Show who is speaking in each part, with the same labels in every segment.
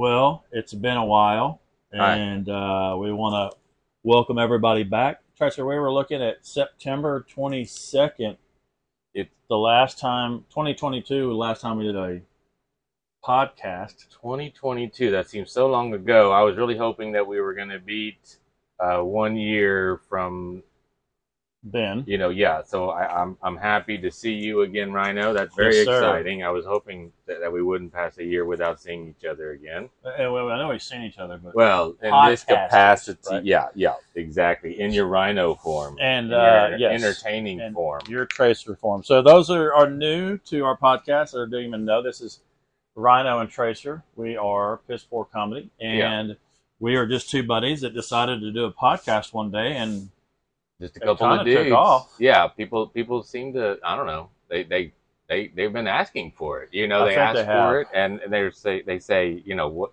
Speaker 1: Well, it's been a while,
Speaker 2: Hi.
Speaker 1: and uh, we want to welcome everybody back. Tracer, we were looking at September 22nd.
Speaker 2: It's
Speaker 1: The last time, 2022, last time we did a podcast.
Speaker 2: 2022. That seems so long ago. I was really hoping that we were going to beat uh, one year from,
Speaker 1: Ben,
Speaker 2: you know, yeah. So I, I'm I'm happy to see you again, Rhino. That's very
Speaker 1: Yes,
Speaker 2: exciting. I was hoping that, that we wouldn't pass a year without seeing each other again.
Speaker 1: Uh, well, I know we've seen each other, but
Speaker 2: Well, in this capacity,
Speaker 1: right?
Speaker 2: yeah, yeah, exactly. In your Rhino form,
Speaker 1: and uh, yes,
Speaker 2: entertaining
Speaker 1: and
Speaker 2: form.
Speaker 1: your Tracer form. So those are, are new to our podcast or don't even know this is Rhino and Tracer. We are Piss Poor Comedy, and we are just two buddies that decided to do a podcast one day. And
Speaker 2: Just a couple of dudes. Yeah, people people seem to. I don't know. They they they they've been asking for it. You know,
Speaker 1: I
Speaker 2: they ask
Speaker 1: they
Speaker 2: for it, and they say they say, you know, what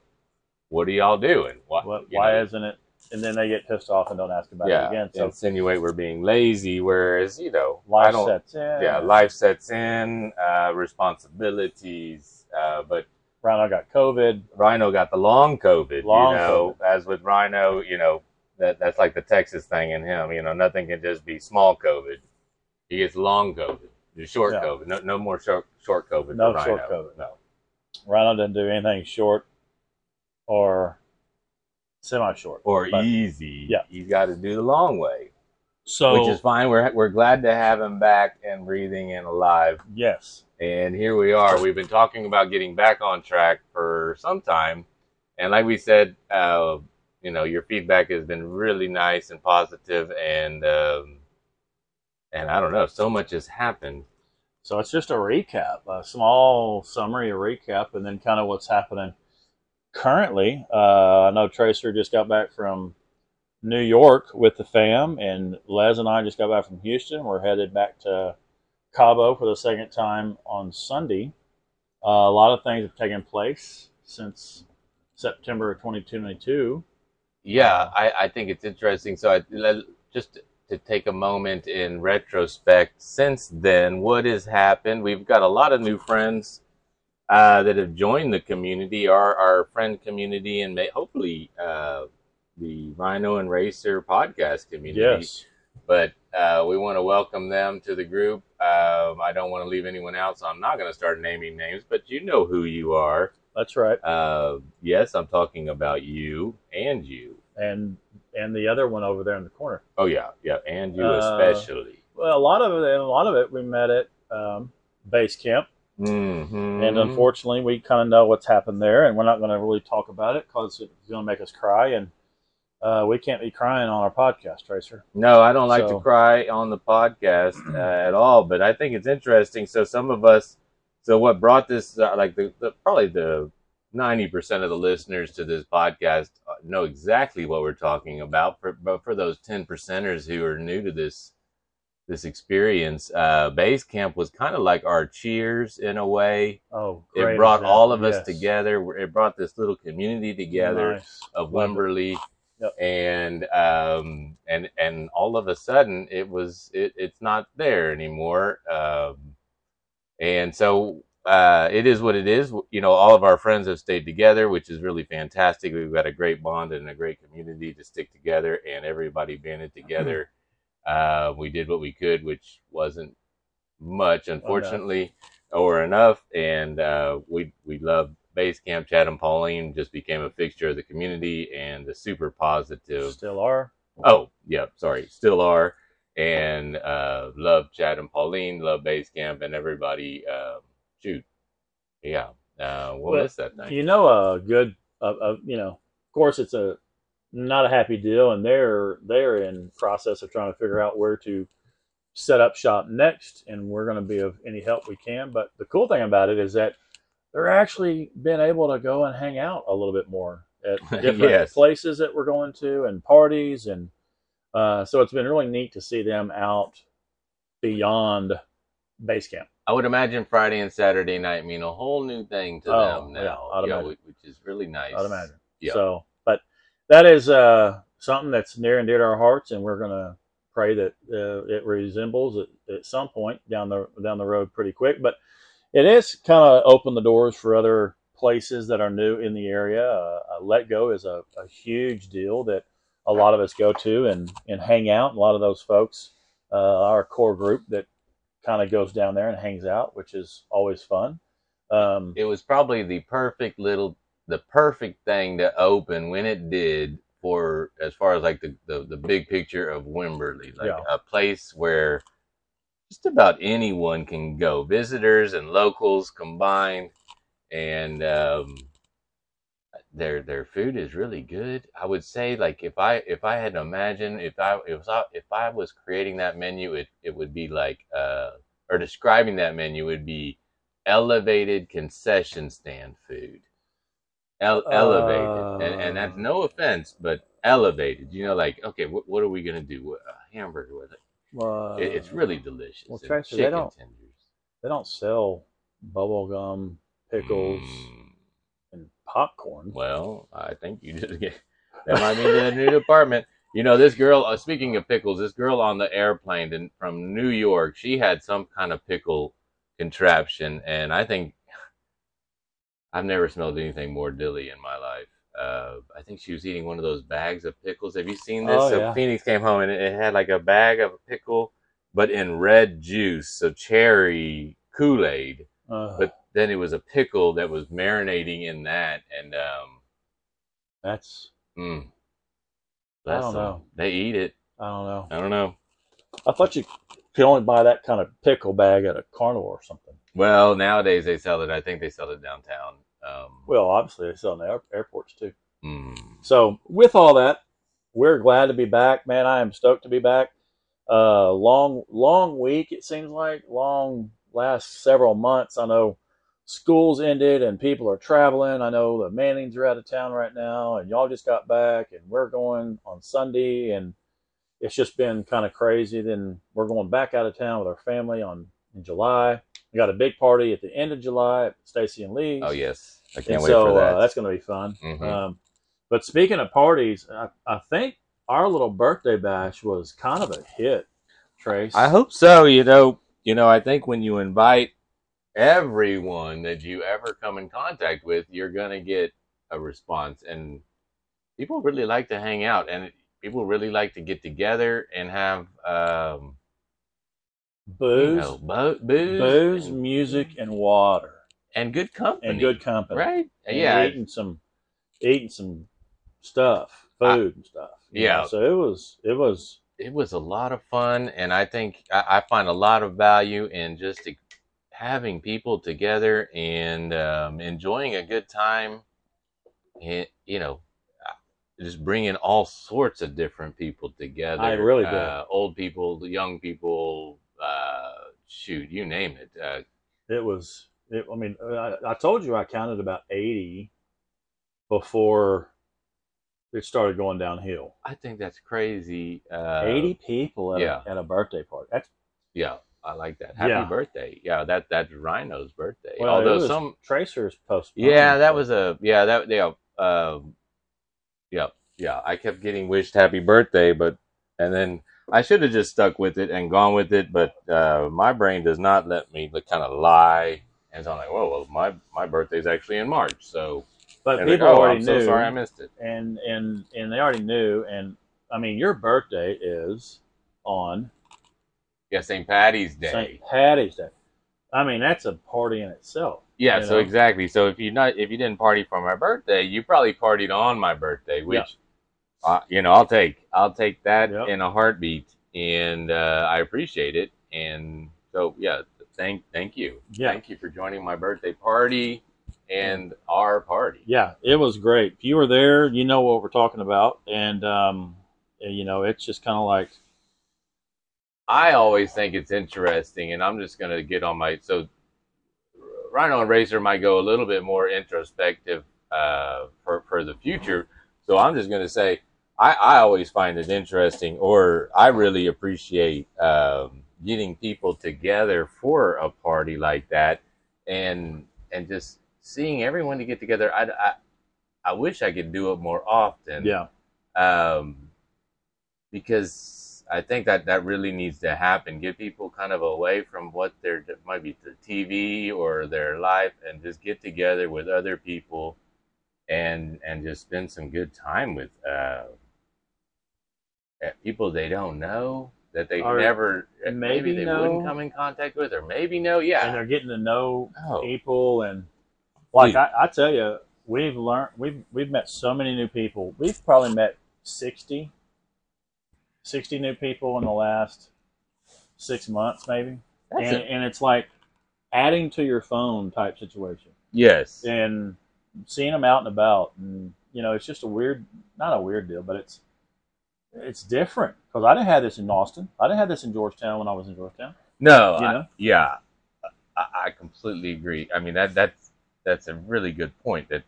Speaker 2: what are y'all doing? What,
Speaker 1: what, why
Speaker 2: know,
Speaker 1: isn't it? And then they get pissed off and don't ask about
Speaker 2: yeah,
Speaker 1: it again. So
Speaker 2: insinuate we're being lazy, whereas you know,
Speaker 1: life sets in.
Speaker 2: Yeah, life sets in, uh, responsibilities, uh, but
Speaker 1: Rhino got COVID.
Speaker 2: Rhino got the long COVID.
Speaker 1: Long
Speaker 2: you know, as with Rhino, you know that that's like the Texas thing in him. You know, nothing can just be small COVID. He gets long COVID, the short
Speaker 1: Yeah.
Speaker 2: COVID. No, no more short short COVID.
Speaker 1: No short COVID.
Speaker 2: No.
Speaker 1: Rhino didn't do anything short or semi-short.
Speaker 2: Or
Speaker 1: But-
Speaker 2: easy.
Speaker 1: Yeah.
Speaker 2: He's got to do the long way,
Speaker 1: So
Speaker 2: which is fine. We're we're glad to have him back and breathing and alive.
Speaker 1: yes,
Speaker 2: And here we are. We've been talking about getting back on track for some time. And like we said, uh, you know, your feedback has been really nice and positive and um, and I don't know, so much has happened.
Speaker 1: So it's just a recap, a small summary, a recap, and then kind of what's happening currently. Uh, I know Tracer just got back from New York with the fam, and Les and I just got back from Houston. We're headed back to Cabo for the second time on Sunday. Uh, a lot of things have taken place since September of 2022.
Speaker 2: Yeah, I, I think it's interesting. So I, just to take a moment in retrospect, since then, what has happened? We've got a lot of new friends uh, that have joined the community, our, our friend community, and may, hopefully uh, the Rhino and Tracer podcast community.
Speaker 1: Yes.
Speaker 2: But uh, we want to welcome them to the group. Um, I don't want to leave anyone out, so I'm not going to start naming names, but you know who you are.
Speaker 1: That's right.
Speaker 2: Uh, yes, I'm talking about you and you.
Speaker 1: And and the other one over there in the corner.
Speaker 2: Oh yeah, yeah, and you
Speaker 1: Uh,
Speaker 2: especially.
Speaker 1: Well, a lot of it, and a lot of it, we met at um, base camp,
Speaker 2: Mm-hmm.
Speaker 1: and unfortunately, we kind of know what's happened there, and we're not going to really talk about it because it's going to make us cry, and uh, we can't be crying on our podcast, Tracer.
Speaker 2: no, I don't like
Speaker 1: So-
Speaker 2: to cry on the podcast uh, at all, but I think it's interesting. So some of us, so what brought this, uh, like the, the probably the ninety percent of the listeners to this podcast uh, know exactly what we're talking about. For, but for those ten percenters who are new to this this experience, uh, base camp was kind of like our cheers in a way.
Speaker 1: Oh,
Speaker 2: It brought all of us
Speaker 1: Yes.
Speaker 2: together. It brought this little community together.
Speaker 1: Nice.
Speaker 2: of. Wimberley,
Speaker 1: Yep.
Speaker 2: and um, and and all of a sudden it was it, it's not there anymore, um, and so uh, it is what it is. You know, all of our friends have stayed together, which is really fantastic. We've got a great bond and a great community to stick together, and everybody banded together. Uh, we did what we could, which wasn't much, unfortunately, or enough, and uh, we we love base camp. Chad and Pauline just became a fixture of the community and the super positive.
Speaker 1: Still are.
Speaker 2: Oh, yeah, sorry, still are, and uh, love Chad and Pauline, love base camp, and everybody. Um, shoot, yeah, uh, Well, miss that thing.
Speaker 1: You know, a good, uh, uh, you know, of course, it's a not a happy deal, and they're they're in process of trying to figure out where to set up shop next, and we're going to be of any help we can. But the cool thing about it is that they're actually been able to go and hang out a little bit more at different
Speaker 2: Yes.
Speaker 1: places that we're going to and parties, and uh, so it's been really neat to see them out beyond base camp.
Speaker 2: I would imagine Friday and Saturday night mean a whole new thing to
Speaker 1: Oh,
Speaker 2: them now, yeah, which which is really nice.
Speaker 1: I'd imagine.
Speaker 2: Yeah.
Speaker 1: So, but that is uh, something that's near and dear to our hearts, and we're going to pray that uh, it resembles at, at some point down the down the road pretty quick. But it is kind of opened the doors for other places that are new in the area. Uh, uh, Let Go is a, a huge deal that a lot of us go to and, and hang out. A lot of those folks, uh, our core group that kind of goes down there and hangs out, which is always fun. Um,
Speaker 2: it was probably the perfect little the perfect thing to open when it did for as far as like the the, the big picture of Wimberley, like
Speaker 1: Yeah.
Speaker 2: a place where just about anyone can go, visitors and locals combined, and um, their their food is really good. I would say like if I if I had to imagine if I if I if I was creating that menu, it it would be like uh or describing that menu would be elevated concession stand food. El- elevated, and, and that's
Speaker 1: Uh.
Speaker 2: no offense, but elevated. You know, like okay, what, what are we gonna do? What- A hamburger with it?
Speaker 1: uh,
Speaker 2: It- it's really delicious.
Speaker 1: well, Tracy, they
Speaker 2: chicken
Speaker 1: don't-
Speaker 2: tenders,
Speaker 1: they don't sell bubble gum, pickles,
Speaker 2: Mm,
Speaker 1: popcorn.
Speaker 2: well, I think you just get that might mean the new department. You know, this girl. Uh, speaking of pickles, this girl on the airplane in, from New York, she had some kind of pickle contraption, and I think I've never smelled anything more dilly in my life. Uh, I think she was eating one of those bags of pickles. Have you seen this?
Speaker 1: Oh,
Speaker 2: so
Speaker 1: yeah.
Speaker 2: Phoenix came home and it, had like a bag of pickle, but in red juice, so cherry Kool Aid.
Speaker 1: Uh,
Speaker 2: But then it was a pickle that was marinating in that, and um,
Speaker 1: that's
Speaker 2: mm,
Speaker 1: I don't
Speaker 2: that's, uh,
Speaker 1: know.
Speaker 2: They eat it.
Speaker 1: I don't know.
Speaker 2: I don't know.
Speaker 1: I thought you could only buy that kind of pickle bag at a carnival or something.
Speaker 2: Well, nowadays they sell it. I think they sell it downtown. Um,
Speaker 1: Well, obviously they sell in the air- airports too.
Speaker 2: mm,
Speaker 1: So with all that, we're glad to be back, man. I am stoked to be back. Uh, long, long week. It seems like long last several months. I know school's ended and people are traveling. I know the Mannings are out of town right now, and y'all just got back, and we're going on Sunday, and it's just been kind of crazy. Then we're going back out of town with our family on in July. We got a big party at the end of July at Stacy and Lee's.
Speaker 2: oh yes, I can't
Speaker 1: And
Speaker 2: wait
Speaker 1: so
Speaker 2: for that.
Speaker 1: Uh, that's going to be fun.
Speaker 2: Mhm.
Speaker 1: Um, but speaking of parties, I, I think our little birthday bash was kind of a hit, Trace.
Speaker 2: I hope so. You know, you know. I think when you invite everyone that you ever come in contact with, you're gonna get a response, and people really like to hang out, and people really like to get together and have um,
Speaker 1: booze,
Speaker 2: you know, bo- booze,
Speaker 1: booze,
Speaker 2: and,
Speaker 1: music, and water,
Speaker 2: and good company,
Speaker 1: and good company.
Speaker 2: right?
Speaker 1: And
Speaker 2: yeah,
Speaker 1: eating some, eating some stuff, food and stuff.
Speaker 2: yeah.
Speaker 1: know. So it was, it was.
Speaker 2: it was a lot of fun, and I think I, I find a lot of value in just having people together and um, enjoying a good time. And you know, uh, just bringing all sorts of different people together.
Speaker 1: I really do.
Speaker 2: Uh, old people, the young people. Uh, shoot, you name it. Uh,
Speaker 1: It was. It, I mean, I, I told you I counted about eighty before it started going downhill.
Speaker 2: I think that's crazy. Uh,
Speaker 1: 80 people at,
Speaker 2: yeah.
Speaker 1: a, at a birthday party. That's
Speaker 2: Yeah, I like that. Happy
Speaker 1: Yeah.
Speaker 2: birthday. Yeah, that that's Rhino's birthday.
Speaker 1: well,
Speaker 2: Although some
Speaker 1: Tracer's post.
Speaker 2: Yeah, that was a yeah that yeah um yeah yeah I kept getting wished happy birthday, but and then I should have just stuck with it and gone with it, but uh, my brain does not let me kind of lie, and so I'm like, whoa, well, my my birthday's actually in March, so
Speaker 1: but
Speaker 2: and like,
Speaker 1: people
Speaker 2: oh,
Speaker 1: already
Speaker 2: I'm
Speaker 1: knew,
Speaker 2: so sorry I missed it.
Speaker 1: and and and they already knew. And I mean, your birthday is on
Speaker 2: Yeah, St. Patty's Day.
Speaker 1: St. Patty's Day. I mean, that's a party in itself.
Speaker 2: Yeah, so
Speaker 1: know?
Speaker 2: exactly. So if you not if you didn't party for my birthday, you probably partied on my birthday, which
Speaker 1: Yeah.
Speaker 2: uh, you know I'll take. I'll take that
Speaker 1: Yep.
Speaker 2: in a heartbeat, and uh, I appreciate it. And so yeah, thank thank you,
Speaker 1: Yeah.
Speaker 2: thank you for joining my birthday party and our party.
Speaker 1: Yeah, it was great. If you were there, you know what we're talking about, and um, you know, it's just kind of like
Speaker 2: I always think it's interesting, and I'm just gonna get on my so Rhino and Tracer might go a little bit more introspective uh, for for the future. So I'm just gonna say I, I always find it interesting, or I really appreciate um, getting people together for a party like that, and and just seeing everyone to get together. I, I I wish I could do it more often
Speaker 1: yeah,
Speaker 2: um, because I think that that really needs to happen. Get people kind of away from what their might be the TV or their life, and just get together with other people, and and just spend some good time with uh, uh, people they don't know that they never uh, maybe,
Speaker 1: maybe
Speaker 2: they
Speaker 1: know.
Speaker 2: wouldn't come in contact with, or maybe no, yeah.
Speaker 1: and they're getting to know
Speaker 2: Oh.
Speaker 1: people and like I, I tell you we've learned we've we've met so many new people we've probably met 60 60 new people in the last six months maybe
Speaker 2: That's
Speaker 1: and,
Speaker 2: it.
Speaker 1: and it's like adding to your phone type situation
Speaker 2: yes,
Speaker 1: and seeing them out and about and you know it's just a weird not a weird deal but it's it's different because i didn't have this in austin i didn't have this in georgetown when i was in georgetown
Speaker 2: No,
Speaker 1: You
Speaker 2: I-
Speaker 1: know?
Speaker 2: yeah, I, I completely agree. I mean that that's that's a really good point. That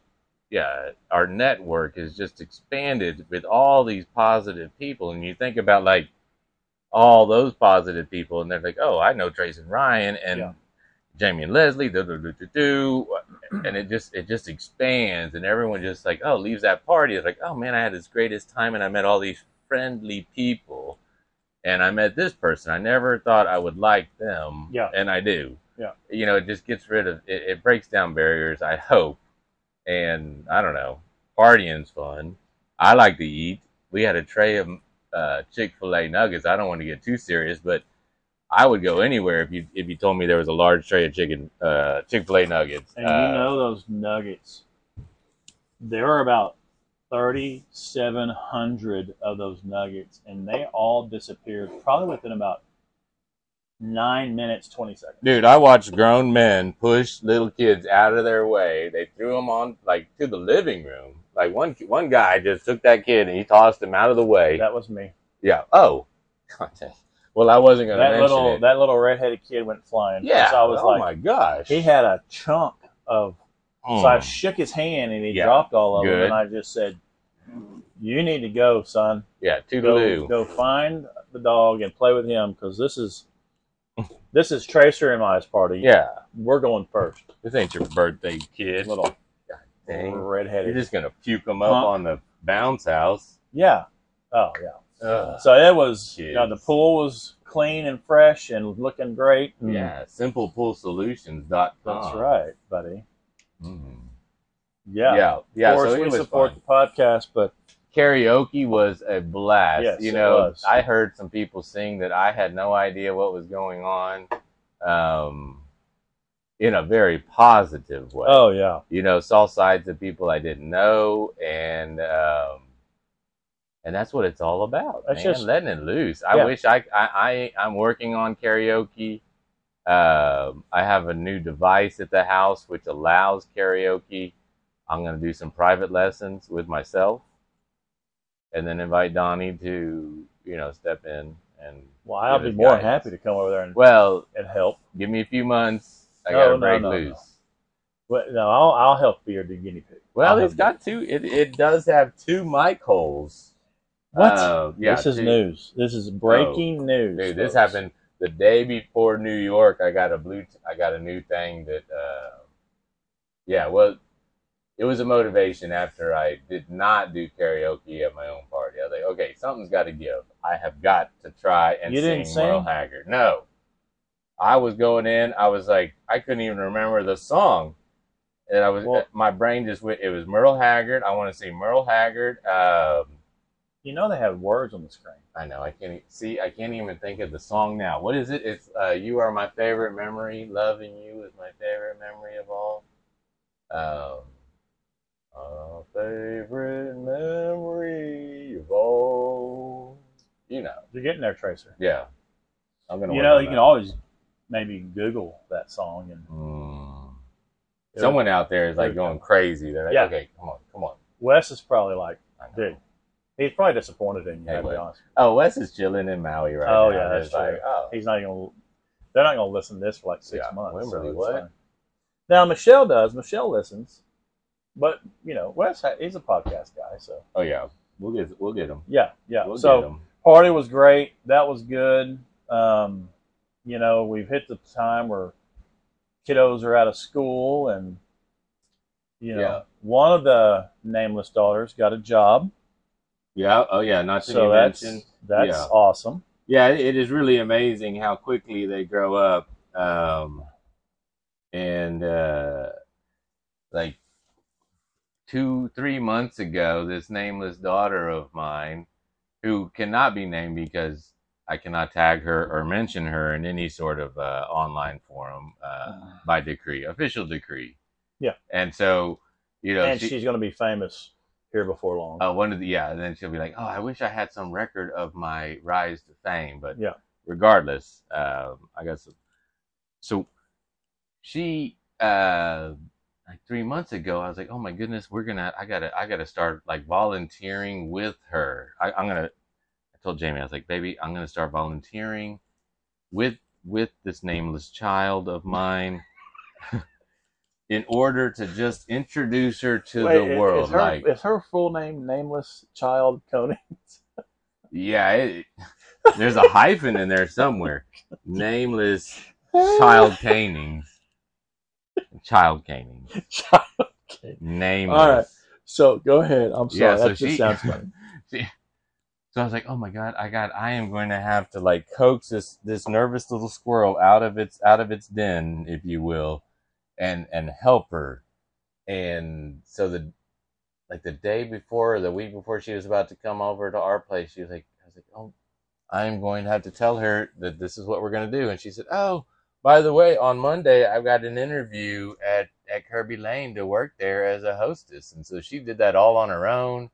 Speaker 2: yeah, our network is just expanded with all these positive people, and you think about like all those positive people, and they're like, oh, I know Trace and Ryan and
Speaker 1: Yeah.
Speaker 2: Jamie and Leslie, do, do, do, do, do, and it just it just expands, and everyone just like oh leaves that party. It's like oh man, I had this greatest time, and I met all these friendly people and I met this person. I never thought I would like them.
Speaker 1: Yeah.
Speaker 2: And I do.
Speaker 1: Yeah.
Speaker 2: You know, it just gets rid of it, it breaks down barriers, I hope. And I don't know. Partying's fun. I like to eat. We had a tray of uh, Chick fil A nuggets. I don't want to get too serious, but I would go anywhere if you if you told me there was a large tray of chicken uh, Chick fil A nuggets.
Speaker 1: And
Speaker 2: Uh,
Speaker 1: you know those nuggets. There are about thirty-seven hundred of those nuggets, and they all disappeared probably within about nine minutes, twenty seconds.
Speaker 2: Dude, I watched grown men push little kids out of their way. They threw them on like to the living room. Like one one guy just took that kid and he tossed him out of the way.
Speaker 1: That was me.
Speaker 2: yeah. Oh. well, I wasn't going to
Speaker 1: That
Speaker 2: mention
Speaker 1: little
Speaker 2: it.
Speaker 1: that little redheaded kid went flying.
Speaker 2: yeah.
Speaker 1: So I was
Speaker 2: oh
Speaker 1: like,
Speaker 2: my gosh.
Speaker 1: he had a chunk of.
Speaker 2: Mm.
Speaker 1: So I shook his hand and he
Speaker 2: Yeah.
Speaker 1: dropped all of them, and I just said, "You need to go, son.
Speaker 2: yeah.
Speaker 1: to
Speaker 2: Go,
Speaker 1: go find the dog and play with him because this is." This is Tracer and I's party.
Speaker 2: Yeah.
Speaker 1: We're going first.
Speaker 2: This ain't your birthday, kid.
Speaker 1: Little
Speaker 2: Dang. You're just going to puke them up
Speaker 1: Huh?
Speaker 2: on the bounce house.
Speaker 1: Yeah. Oh yeah.
Speaker 2: Ugh.
Speaker 1: So it was. You know, the
Speaker 2: Kids.
Speaker 1: pool was clean and fresh and looking great. and
Speaker 2: yeah. SimplePoolSolutions.com.
Speaker 1: That's right, buddy.
Speaker 2: Mm.
Speaker 1: Yeah.
Speaker 2: Yeah. Yeah.
Speaker 1: Of course,
Speaker 2: so it
Speaker 1: we
Speaker 2: was
Speaker 1: support
Speaker 2: fun.
Speaker 1: the podcast, but
Speaker 2: karaoke was a blast.
Speaker 1: Yes,
Speaker 2: you
Speaker 1: it
Speaker 2: know,
Speaker 1: was.
Speaker 2: I heard some people sing that I had no idea what was going on, um, in a very positive way.
Speaker 1: oh yeah,
Speaker 2: You know, saw sides of people I didn't know, and um, and that's what it's all about.
Speaker 1: That's
Speaker 2: man,
Speaker 1: just-
Speaker 2: letting it loose. I
Speaker 1: Yeah.
Speaker 2: wish I, I I I'm working on karaoke. Um, I have a new device at the house which allows karaoke. I'm going to do some private lessons with myself, and then invite Donnie to you know step in and
Speaker 1: well, I'll be more than happy to come over there and,
Speaker 2: well,
Speaker 1: and help.
Speaker 2: give me a few months. I
Speaker 1: No,
Speaker 2: got to
Speaker 1: no,
Speaker 2: break
Speaker 1: no, no.
Speaker 2: loose.
Speaker 1: But no, I'll, I'll help be your guinea pig.
Speaker 2: Well,
Speaker 1: I'll
Speaker 2: it's got two. It, it does have two mic holes.
Speaker 1: What?
Speaker 2: Uh, yeah,
Speaker 1: this is
Speaker 2: two-
Speaker 1: news. This is breaking news.
Speaker 2: Dude, this
Speaker 1: folks.
Speaker 2: happened the day before New York. I got a blue. I got a new thing that. Uh, yeah, well, it was a motivation after I did not do karaoke at my own party. I was like, okay, something's got to give. I have got to try and
Speaker 1: You
Speaker 2: sing,
Speaker 1: didn't sing?
Speaker 2: Merle Haggard. No, I was going in. I was like, I couldn't even remember the song. And I was,
Speaker 1: Well-
Speaker 2: my brain just went. It was Merle Haggard. I want to see Merle Haggard. Um,
Speaker 1: You know they have words on the screen.
Speaker 2: I know. I can't see. I can't even think of the song now. What is it? It's uh, "You Are My Favorite Memory." Loving you is my favorite memory of all. Um, a favorite memory of all. You know.
Speaker 1: You're getting there, Tracer.
Speaker 2: Yeah. I'm gonna.
Speaker 1: You know you can always maybe Google that song and
Speaker 2: Mm. Someone out there is like going crazy. They're like,
Speaker 1: Yeah.
Speaker 2: "Okay, come on, come on."
Speaker 1: Wes is probably like, dude, he's probably disappointed in you.
Speaker 2: Hey,
Speaker 1: to be honest.
Speaker 2: Oh, Wes is chilling in Maui right
Speaker 1: Oh,
Speaker 2: now.
Speaker 1: yeah, that's
Speaker 2: It's like,
Speaker 1: true.
Speaker 2: oh,
Speaker 1: He's not gonna. They're not gonna listen to this for like six
Speaker 2: Yeah,
Speaker 1: months.
Speaker 2: Wimberley,
Speaker 1: so
Speaker 2: what?
Speaker 1: Now Michelle does. Michelle listens, but you know Wes he's a podcast guy, so
Speaker 2: oh yeah, we'll get we'll get him.
Speaker 1: yeah, yeah.
Speaker 2: We'll
Speaker 1: so
Speaker 2: get him.
Speaker 1: party was great. That was good. Um, you know, we've hit the time where kiddos are out of school, and you know,
Speaker 2: Yeah.
Speaker 1: one of the nameless daughters got a job,
Speaker 2: Yeah. Oh yeah. Not to
Speaker 1: so that's that's
Speaker 2: yeah.
Speaker 1: awesome.
Speaker 2: yeah, it, it is really amazing how quickly they grow up. Um, and uh, like two, three months ago, this nameless daughter of mine, who cannot be named because I cannot tag her or mention her in any sort of uh, online forum uh, by decree, official decree.
Speaker 1: Yeah.
Speaker 2: And so, you know,
Speaker 1: and
Speaker 2: she-
Speaker 1: she's going to be famous here before long.
Speaker 2: uh, one of the yeah, and then she'll be like, "Oh, I wish I had some record of my rise to fame." But
Speaker 1: Yeah.
Speaker 2: regardless, um, I guess so. She uh, like three months ago, I was like, "Oh my goodness, we're gonna, I gotta, I gotta start like volunteering with her." I, I'm gonna. I told Jamie, I was like, "Baby, I'm gonna start volunteering with with this nameless child of mine." In order to just introduce her to
Speaker 1: Wait,
Speaker 2: the world,
Speaker 1: Is her,
Speaker 2: like
Speaker 1: is her full name Nameless Child Coney?
Speaker 2: Yeah, it, there's a hyphen in there somewhere. Nameless child caning. Child gaming.
Speaker 1: Child Coney.
Speaker 2: Nameless.
Speaker 1: All right. So go ahead. I'm sorry.
Speaker 2: Yeah, so
Speaker 1: that just
Speaker 2: she-
Speaker 1: sounds funny.
Speaker 2: She- so I was like, oh my god, I got, I am going to have to like coax this this nervous little squirrel out of its out of its den, if you will, and and help her. And so the like the day before or the week before she was about to come over to our place, she was like, I was like, oh, I'm going to have to tell her that this is what we're going to do. And she said, oh, by the way, on Monday I've got an interview at at Kirby Lane to work there as a hostess, and so she did that all on her own.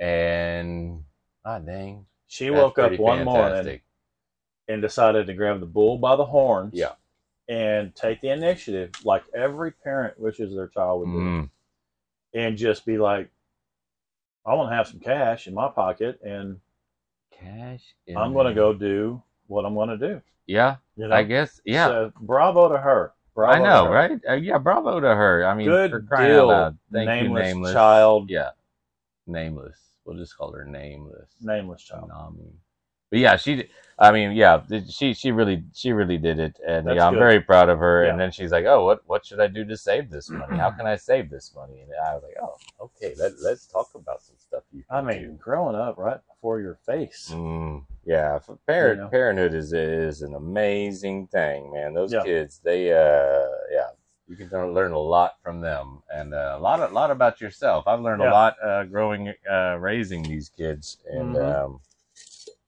Speaker 2: And ah, dang,
Speaker 1: She woke up one morning and decided to grab the bull by the horns
Speaker 2: Yeah.
Speaker 1: and take the initiative like every parent wishes their child would do
Speaker 2: Mm,
Speaker 1: and just be like, I want to have some cash in my pocket and
Speaker 2: cash.
Speaker 1: I'm going to go do what I'm going to do.
Speaker 2: Yeah,
Speaker 1: You know?
Speaker 2: I guess. Yeah,
Speaker 1: So, bravo to her. Bravo
Speaker 2: I know, right? Uh, yeah, bravo to her. I mean,
Speaker 1: Good
Speaker 2: for crying
Speaker 1: deal,
Speaker 2: out loud. Thank
Speaker 1: nameless,
Speaker 2: you, nameless
Speaker 1: child.
Speaker 2: Yeah, nameless. We'll just call her nameless.
Speaker 1: Nameless child.
Speaker 2: Nami. But yeah, she. I mean, yeah, she she really she really did it, and
Speaker 1: That's
Speaker 2: yeah, I'm
Speaker 1: good.
Speaker 2: very proud of her.
Speaker 1: Yeah.
Speaker 2: And then she's like, "Oh, what what should I do to save this money? How can I save this money?" And I was like, "Oh, okay, let let's talk about some stuff you."
Speaker 1: I mean, growing up right before your face.
Speaker 2: Mm, yeah, parent
Speaker 1: You know?
Speaker 2: parenthood is is an amazing thing, man. Those
Speaker 1: Yeah.
Speaker 2: kids, they uh, yeah, you can learn a lot from them, and uh, a lot a lot about yourself. I've learned
Speaker 1: Yeah.
Speaker 2: a lot uh, growing uh, raising these kids, and
Speaker 1: Mhm.
Speaker 2: um,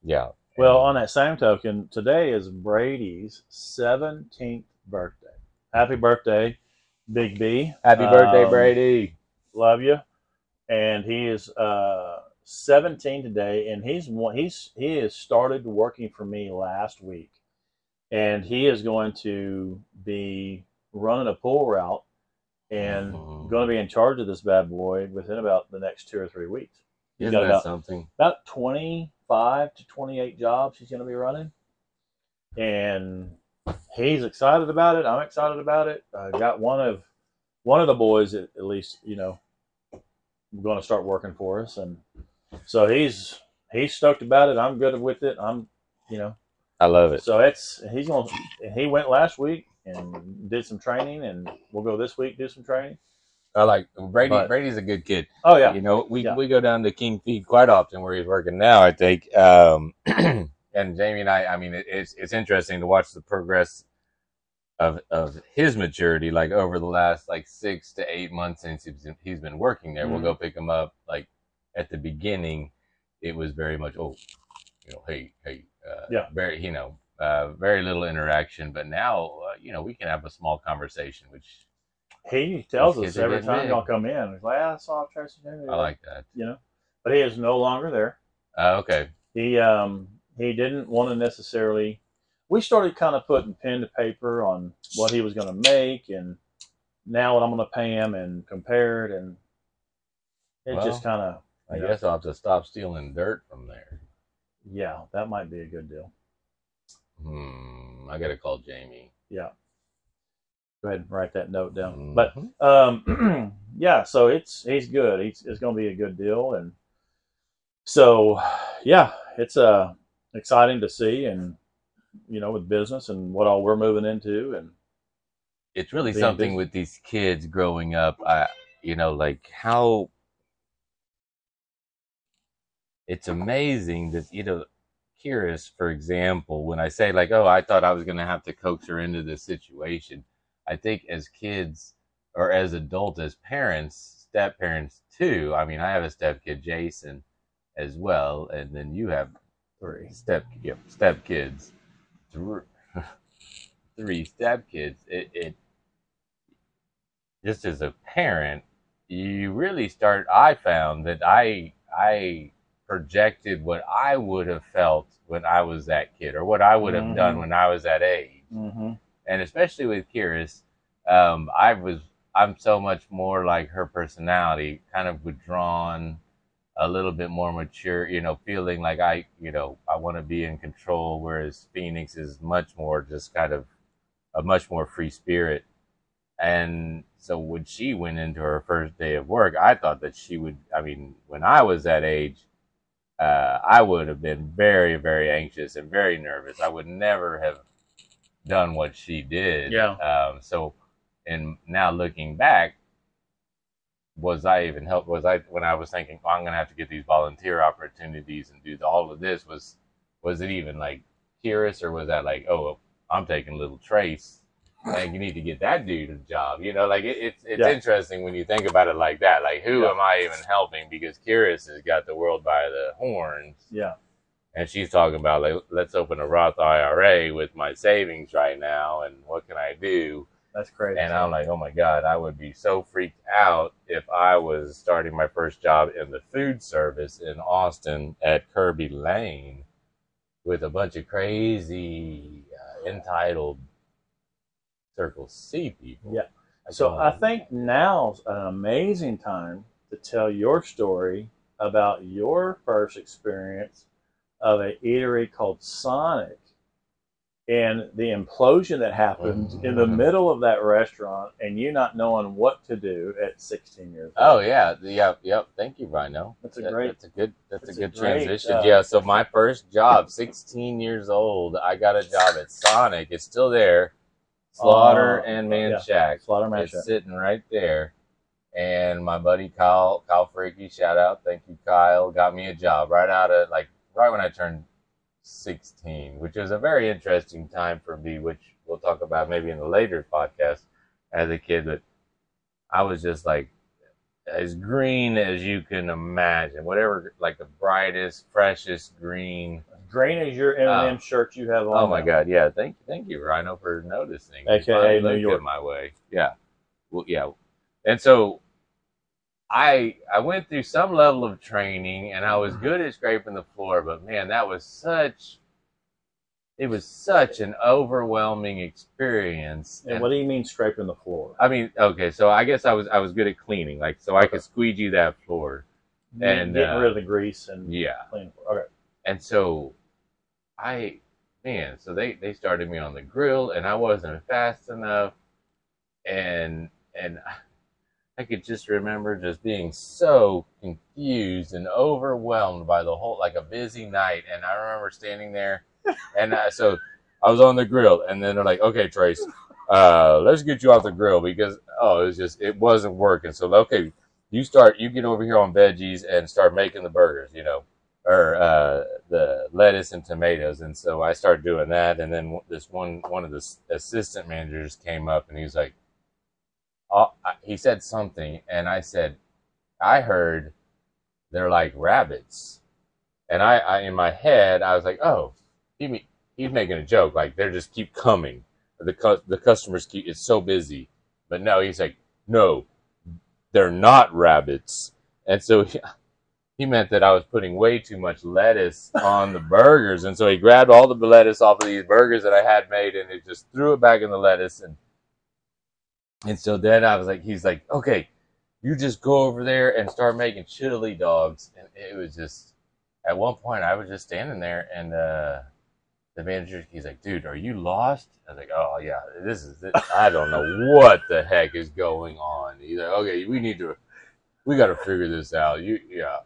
Speaker 2: yeah.
Speaker 1: Well, on that same token, today is Brady's 17th birthday. Happy birthday, Big B.
Speaker 2: Happy birthday,
Speaker 1: Um,
Speaker 2: Brady.
Speaker 1: Love you. And he is uh, 17 today, and he's one- he's he has started working for me last week, and he is going to be running a pool route and
Speaker 2: Mhm.
Speaker 1: going to be in charge of this bad boy within about the next two or three weeks. He's
Speaker 2: Isn't
Speaker 1: got
Speaker 2: that
Speaker 1: about
Speaker 2: something?
Speaker 1: about 25 to 28 jobs he's going to be running. And he's excited about it. I'm excited about it. I got one of one of the boys at, at least, you know, going to start working for us and so he's he's stoked about it. I'm good with it. I'm, you know,
Speaker 2: I love it.
Speaker 1: so it's he's going to he went last week and did some training and we'll go this week do some training.
Speaker 2: I like Brady.
Speaker 1: But-
Speaker 2: Brady's a good kid.
Speaker 1: Oh yeah.
Speaker 2: You know, we
Speaker 1: Yeah.
Speaker 2: we go down to King Feed quite often where he's working now. I think, um, and Jamie and I. I mean, it, it's it's interesting to watch the progress of of his maturity, like over the last like six to eight months since he's been, he's been working there. We'll
Speaker 1: Mhm.
Speaker 2: go pick him up. Like at the beginning, it was very much oh, you know, hey, hey, uh,
Speaker 1: Yeah.
Speaker 2: very you know, uh, very little interaction. But now, uh, you know, we can have a small conversation, which
Speaker 1: He tells us every time y'all come in. He's like, "Ah, I saw Tracy Jr.
Speaker 2: I like that.
Speaker 1: you know. But he is no longer there.
Speaker 2: Uh, okay.
Speaker 1: He um he didn't want to necessarily. We started kind of putting pen to paper on what he was going to make and now what I'm going to pay him and compare it and it
Speaker 2: Well,
Speaker 1: just kind of
Speaker 2: I
Speaker 1: Yeah.
Speaker 2: guess I'll have to stop stealing dirt from there.
Speaker 1: yeah that might be a good deal.
Speaker 2: Hmm. I gotta call Jamie.
Speaker 1: Yeah. Go ahead and write that note down.
Speaker 2: Mhm.
Speaker 1: But um yeah so it's he's good he's it's going to be a good deal and so yeah it's uh exciting to see and you know with business and what all we're moving into and
Speaker 2: it's really something
Speaker 1: busy.
Speaker 2: with these kids growing up. I, you know, like how it's amazing that you know Kiris, for example, when I say like, "Oh, I thought I was going to have to coax her into this situation," I think as kids or as adults, as parents, step parents too. I mean, I have a step kid, Jason, as well, and then you have
Speaker 1: Three.
Speaker 2: step yep, step kids, three, three step kids. It, it just as a parent, you really start. I found that I I projected what I would have felt when I was that kid, or what I would have
Speaker 1: Mhm.
Speaker 2: done when I was that age
Speaker 1: Mm-hmm.
Speaker 2: and especially with Kiris, um, I was I'm so much more like her personality, kind of withdrawn, a little bit more mature, you know, feeling like I, you know, I want to be in control, whereas Phoenix is much more just kind of a much more free spirit. And so when she went into her first day of work, I thought that she would. I mean, when I was that age, uh, I would have been very, very anxious and very nervous. I would never have done what she did.
Speaker 1: Yeah.
Speaker 2: Um, so, and now looking back, was I even help? Was I when I was thinking oh, I'm going to have to get these volunteer opportunities and do all of this? Was was it even like curious, or was that like, oh, I'm taking little Trace, and you need to get that dude a job? You know, like it, it's it's
Speaker 1: Yeah.
Speaker 2: interesting when you think about it like that. Like, who
Speaker 1: Yeah.
Speaker 2: am I even helping? Because Curious has got the world by the horns
Speaker 1: Yeah.
Speaker 2: and she's talking about like let's open a Roth IRA with my savings right now and what can I do?
Speaker 1: That's crazy.
Speaker 2: And I'm like, oh my god, I would be so freaked out if I was starting my first job in the food service in Austin at Kirby Lane with a bunch of crazy uh, entitled Circle C people.
Speaker 1: Yeah. So
Speaker 2: go,
Speaker 1: I think now's an amazing time to tell your story about your first experience of a eatery called Sonic and the implosion that happened in the middle of that restaurant and you not knowing what to do at 16 years old.
Speaker 2: Oh yeah, yeah, yep. Thank you, Rhino.
Speaker 1: That's a
Speaker 2: That-
Speaker 1: great
Speaker 2: That's a good. That's,
Speaker 1: that's
Speaker 2: a
Speaker 1: a
Speaker 2: good
Speaker 1: great,
Speaker 2: transition.
Speaker 1: uh,
Speaker 2: yeah. So my first job, 16 years old, I got a job at Sonic. It's still there. Slaughter
Speaker 1: Oh,
Speaker 2: and Man
Speaker 1: yeah.
Speaker 2: Shack.
Speaker 1: slaughter
Speaker 2: It's
Speaker 1: matchup.
Speaker 2: sitting right there. And my buddy Kyle, Kyle Freaky, shout out, thank you, Kyle, got me a job right out of like right when I turned 16, which was a very interesting time for me, which we'll talk about maybe in the later podcast as a kid. But I was just like as green as you can imagine, whatever, like the brightest, freshest green.
Speaker 1: Green as your M&M shirt you have on.
Speaker 2: Oh my. God, yeah, thank you. thank you, Rhino, for noticing.
Speaker 1: AKA New York.
Speaker 2: my way, yeah, well, yeah, and so I I went through some level of training, and I was good at scraping the floor, but man, that was such. It was such an overwhelming experience.
Speaker 1: And
Speaker 2: and-
Speaker 1: what do you mean scraping the floor?
Speaker 2: I mean, okay, so I guess I was I was good at cleaning, like so I could squeegee that floor. And,
Speaker 1: getting
Speaker 2: uh,
Speaker 1: rid of the grease and
Speaker 2: Yeah,
Speaker 1: cleaning. Okay.
Speaker 2: And so I, man, so they they started me on the grill, and I wasn't fast enough, and and I could just remember just being so confused and overwhelmed by the whole like a busy night, and I remember standing there, and I, so I was on the grill, and then they're like, okay, Trace. Uh, let's get you off the grill because oh, it was just it wasn't working. So okay, you start you get over here on veggies and start making the burgers, you know, or uh, the lettuce and tomatoes. And so I started doing that. And then this one one of the assistant managers came up and he was like, oh, he said something, and I said, I heard they're like rabbits, and I, I in my head I was like, oh, he he's making a joke, like they're just keep coming. The the customers keep it's so busy, but no, he's like, no, they're not rabbits. And so he, he meant that I was putting way too much lettuce on the burgers. And so he grabbed all the lettuce off of these burgers that I had made and he just threw it back in the lettuce. And, and so then I was like, he's like, okay, you just go over there and start making chili dogs. And it was just, at one point I was just standing there and, uh, the manager, he's like, dude, are you lost? I was like, oh yeah, this is it. I don't know what the heck is going on. He's like, okay, we need to, we got to figure this out. You, yeah.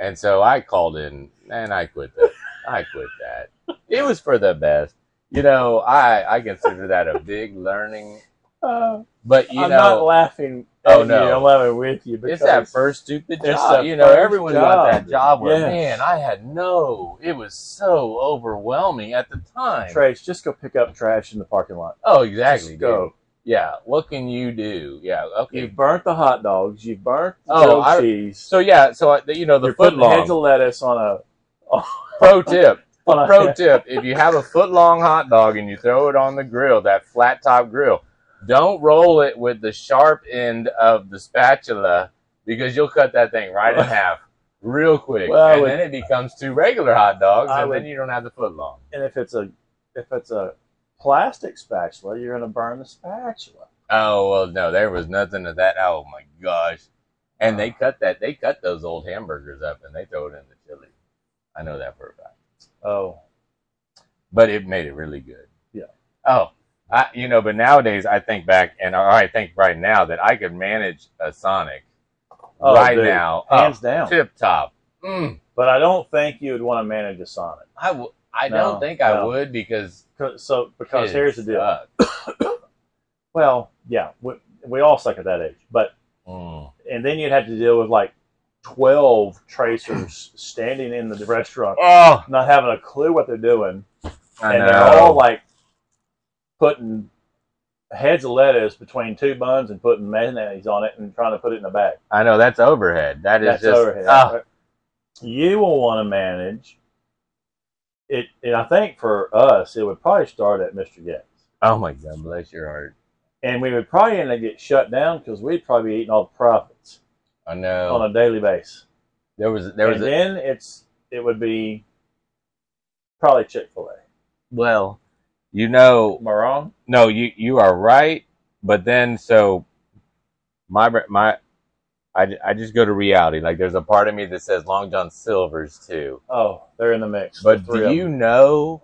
Speaker 2: And so I called in and I quit that. I quit that. It was for the best. You know, I, I consider that a big learning
Speaker 1: Uh,
Speaker 2: But you
Speaker 1: I'm
Speaker 2: know,
Speaker 1: not laughing.
Speaker 2: Oh, no.
Speaker 1: you, I'm laughing with you
Speaker 2: it's that first stupid job. You know, everyone got that
Speaker 1: job.
Speaker 2: job where,
Speaker 1: Yes.
Speaker 2: man, I had no, it was so overwhelming at the time.
Speaker 1: Trace, just go pick up trash in the parking lot.
Speaker 2: oh, exactly.
Speaker 1: Just go.
Speaker 2: dude. Yeah. What can you do? Yeah. Okay.
Speaker 1: You've burnt the hot dogs. You've burnt the
Speaker 2: Oh, I-
Speaker 1: cheese.
Speaker 2: so, yeah. So, I- you know, the
Speaker 1: You're
Speaker 2: foot
Speaker 1: putting heads
Speaker 2: long.
Speaker 1: of lettuce on a. Oh.
Speaker 2: Pro tip.
Speaker 1: a
Speaker 2: Pro tip: If you have a foot long hot dog and you throw it on the grill, that flat top grill, don't roll it with the sharp end of the spatula because you'll cut that thing right in half real quick,
Speaker 1: Well,
Speaker 2: and
Speaker 1: would-
Speaker 2: then it becomes two regular hot dogs,
Speaker 1: I
Speaker 2: and
Speaker 1: would-
Speaker 2: then you don't have the foot long.
Speaker 1: And if it's a if it's a plastic spatula, you're going to burn the spatula.
Speaker 2: Oh well, no, there was nothing of that. Oh my gosh! And they cut that. They cut those old hamburgers up and they throw it in the chili. I know that for a fact.
Speaker 1: Oh,
Speaker 2: but it made it really good.
Speaker 1: Yeah.
Speaker 2: Oh, I, you know, but nowadays I think back, and I think right now that I could manage a Sonic
Speaker 1: Oh,
Speaker 2: right
Speaker 1: dude.
Speaker 2: now,
Speaker 1: hands
Speaker 2: up,
Speaker 1: down.
Speaker 2: tip top. Mm,
Speaker 1: But I don't think you would want to manage a Sonic.
Speaker 2: I w- I
Speaker 1: No,
Speaker 2: don't think I
Speaker 1: no.
Speaker 2: would because
Speaker 1: So because here's the deal. Well, yeah, we, we all suck at that age, but
Speaker 2: Mm.
Speaker 1: and then you'd have to deal with like twelve tracers standing in the restaurant,
Speaker 2: Oh,
Speaker 1: not having a clue what they're doing,
Speaker 2: I
Speaker 1: and
Speaker 2: know.
Speaker 1: they're all like putting heads of lettuce between two buns and putting mayonnaise on it and trying to put it in a bag.
Speaker 2: I know that's overhead. That is
Speaker 1: That's
Speaker 2: just
Speaker 1: overhead.
Speaker 2: ah,
Speaker 1: You will want to manage it, and I think for us, it would probably start at Mr. Gatti's.
Speaker 2: oh my God, bless your heart.
Speaker 1: and we would probably end up get shut down because we'd probably be eating all the profits
Speaker 2: I know.
Speaker 1: on a daily basis.
Speaker 2: there was there was
Speaker 1: and
Speaker 2: a,
Speaker 1: then it's it would be probably Chick Fil A.
Speaker 2: well, you know,
Speaker 1: Am I wrong?
Speaker 2: No, you you are right, but then so my my I, I just go to reality. Like there's a part of me that says Long John Silver's too.
Speaker 1: Oh, they're in the mix.
Speaker 2: But
Speaker 1: The
Speaker 2: do you
Speaker 1: them.
Speaker 2: know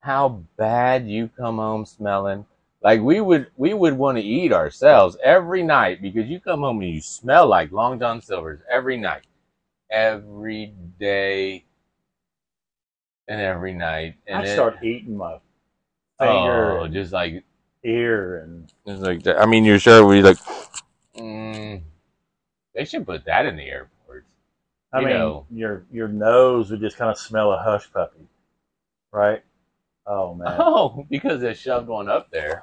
Speaker 2: how bad you come home smelling? Like we would we would want to eat ourselves every night because you come home and you smell like Long John Silver's every night. Every day and every night. And it-
Speaker 1: start eating my oh, finger,
Speaker 2: oh, just like
Speaker 1: ear, and
Speaker 2: It's like that. I mean, you're sure we like. Mm, they should put that in the airport.
Speaker 1: I
Speaker 2: You
Speaker 1: mean,
Speaker 2: know.
Speaker 1: your your nose would just kind of smell a hush puppy, right? Oh man,
Speaker 2: Oh, because they shoved one up there.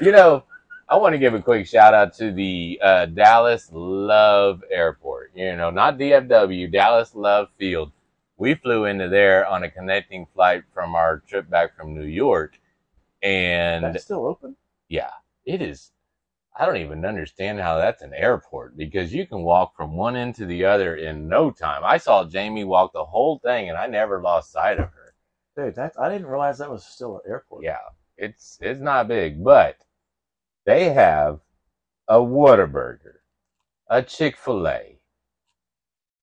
Speaker 2: you know, I want to give a quick shout out to the uh, Dallas Love Airport. You know, not DFW, Dallas Love Field. We flew into there on a connecting flight from our trip back from New York, and
Speaker 1: that's still open.
Speaker 2: Yeah, it is. I don't even understand how that's an airport because you can walk from one end to the other in no time. I saw Jamie walk the whole thing and I never lost sight of her.
Speaker 1: Dude, that I didn't realize that was still an airport.
Speaker 2: Yeah, it's it's not big, but they have a Whataburger, a Chick Fil A,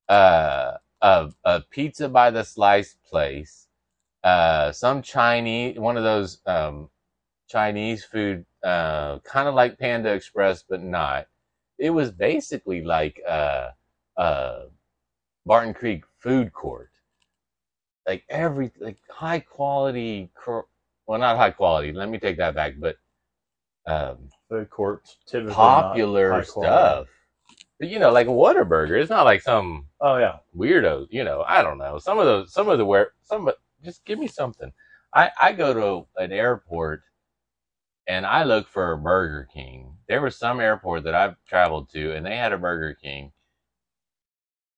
Speaker 2: uh, a a pizza by the slice place, uh, some Chinese, one of those um, Chinese food, uh, kind of like Panda Express, but not. It was basically like uh, uh, Barton Creek food court, like every like high quality. Well, not high quality. Let me take that back, but um,
Speaker 1: Food courts typically
Speaker 2: popular stuff. But you know, like a Whataburger, it's not like some
Speaker 1: Oh yeah,
Speaker 2: weirdo. You know, I don't know. Some of those, some of the where, some just give me something. I I go to an airport and I look for a Burger King. There was some airport that I've traveled to, and they had a Burger King,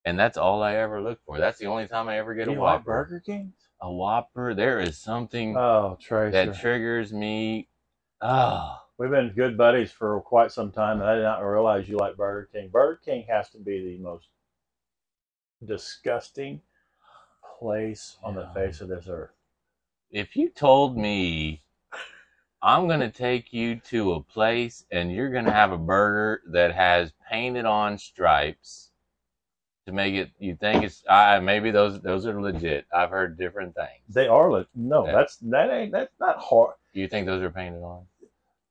Speaker 2: and that's all I ever look for. That's the only time I ever get
Speaker 1: you
Speaker 2: a
Speaker 1: like
Speaker 2: Whopper.
Speaker 1: Burger Kings?
Speaker 2: A Whopper. There is something
Speaker 1: Oh, Tracer.
Speaker 2: that triggers me. Oh,
Speaker 1: We've been good buddies for quite some time, and I did not realize you like Burger King. Burger King has to be the most disgusting place on the face of this earth.
Speaker 2: if you told me I'm gonna take you to a place and you're gonna have a burger that has painted on stripes to make it you think it's uh, maybe those those are legit. I've heard different things.
Speaker 1: They are le- no,
Speaker 2: Yeah.
Speaker 1: that's that ain't that's not hard.
Speaker 2: You think those are painted on?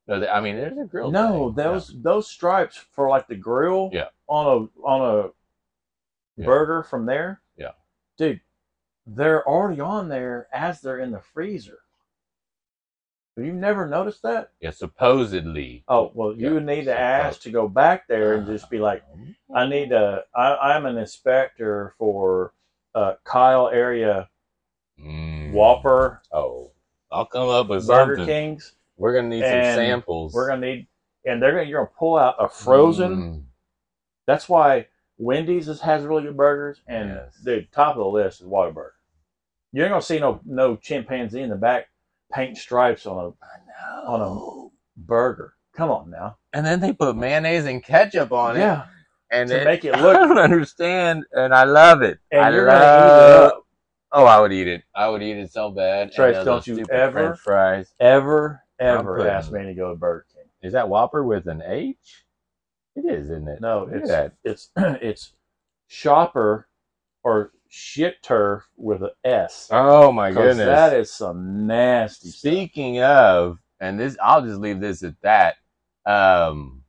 Speaker 2: No, they, I mean there's a grill.
Speaker 1: No,
Speaker 2: thing.
Speaker 1: those those stripes for like the grill
Speaker 2: Yeah.
Speaker 1: on a on a
Speaker 2: Yeah.
Speaker 1: burger from there.
Speaker 2: Yeah.
Speaker 1: Dude, they're already on there as they're in the freezer. You've never noticed that?
Speaker 2: Yeah, supposedly.
Speaker 1: Oh well, you
Speaker 2: Yeah,
Speaker 1: would need to ask to go back there and just be like, I need to. I, I'm an inspector for uh, Kyle area
Speaker 2: Mm.
Speaker 1: Whopper
Speaker 2: Oh, I'll come up with
Speaker 1: Burger
Speaker 2: something.
Speaker 1: Kings.
Speaker 2: We're gonna need some samples.
Speaker 1: We're gonna need, and they're gonna you're gonna pull out a frozen.
Speaker 2: Mm.
Speaker 1: That's why Wendy's is, has really good burgers, and
Speaker 2: Yes.
Speaker 1: the top of the list is Whataburger. You ain't gonna see no no chimpanzee in the back paint stripes on a on a burger. Come on now,
Speaker 2: And then they put mayonnaise and ketchup on it.
Speaker 1: yeah,
Speaker 2: and
Speaker 1: to make it look-
Speaker 2: I don't understand, and I love it.
Speaker 1: and
Speaker 2: I
Speaker 1: you're
Speaker 2: love.
Speaker 1: gonna eat it.
Speaker 2: Oh, I would eat it. I would eat it so bad.
Speaker 1: Trace, don't you ever-
Speaker 2: French fries?
Speaker 1: Ever ever
Speaker 2: putting-
Speaker 1: ask me to go to Burger King?
Speaker 2: Is that Whopper with an H? It is, isn't it?
Speaker 1: No,
Speaker 2: Look
Speaker 1: it's it's it's shopper or shit turf with an S.
Speaker 2: Oh my goodness!
Speaker 1: that is some nasty stuff.
Speaker 2: Speaking of, and this, I'll just leave this at that. Um,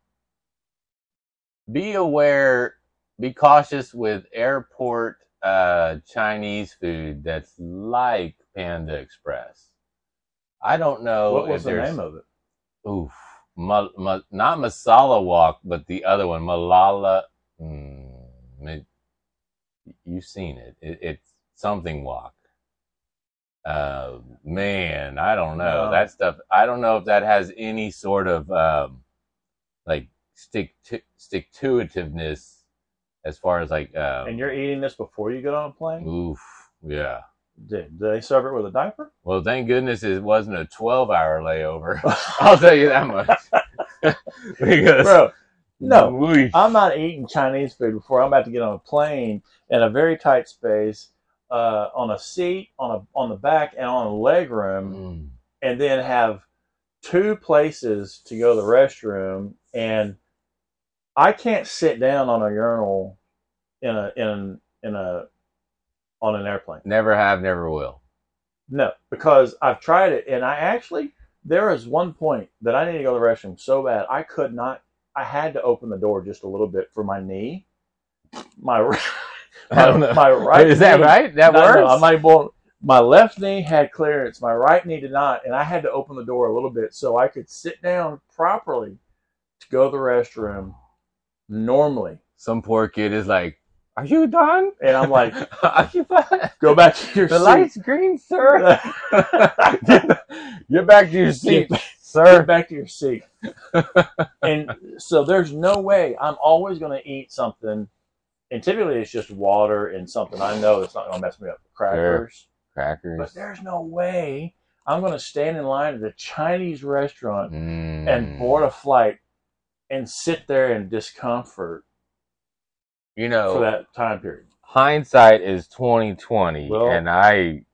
Speaker 2: be aware, be cautious with airport uh, Chinese food that's like Panda Express. I don't know
Speaker 1: What was the name of it?
Speaker 2: oof, ma, ma, not Masala Walk, but the other one, Malala. Mm, you've seen it. it. It's something walk. Uh, man, I don't know
Speaker 1: No.
Speaker 2: that stuff. I don't know if that has any sort of um, like stick to stick to itiveness as far as like um,
Speaker 1: And you're eating this before you get on a plane?
Speaker 2: oof, yeah.
Speaker 1: Did, did they serve it with a diaper?
Speaker 2: Well, thank goodness it wasn't a twelve-hour layover. I'll tell you that much. because
Speaker 1: Bro, no. I'm not eating Chinese food before I'm about to get on a plane in a very tight space, uh, on a seat, on a on the back, and on a leg room,
Speaker 2: Mm.
Speaker 1: and then have two places to go to the restroom, and I can't sit down on a urinal in a in in a on an airplane.
Speaker 2: Never have, never will.
Speaker 1: No, because I've tried it, and I actually there is one point that I need to go to the restroom so bad I could not. I had to open the door just a little bit for my knee. My
Speaker 2: I
Speaker 1: my right
Speaker 2: Is that
Speaker 1: knee-
Speaker 2: right? That works.
Speaker 1: no, I'm not my left knee had clearance. My right knee did not, and I had to open the door a little bit so I could sit down properly to go to the restroom normally.
Speaker 2: Some poor kid is like, "Are you done?
Speaker 1: And I'm like,
Speaker 2: Are you done?
Speaker 1: go back to your
Speaker 2: The
Speaker 1: seat.
Speaker 2: The light's green, sir. Get back to your seat,
Speaker 1: Get
Speaker 2: sir."
Speaker 1: back to your seat. and so there's no way I'm always going to eat something, and typically it's just water and something I know that's not going to mess me up. Crackers.
Speaker 2: Crackers.
Speaker 1: But there's no way I'm going to stand in line at a Chinese restaurant
Speaker 2: Mm.
Speaker 1: and board a flight and sit there in discomfort
Speaker 2: You know, for
Speaker 1: that time period.
Speaker 2: hindsight is twenty twenty,
Speaker 1: Well-
Speaker 2: and I,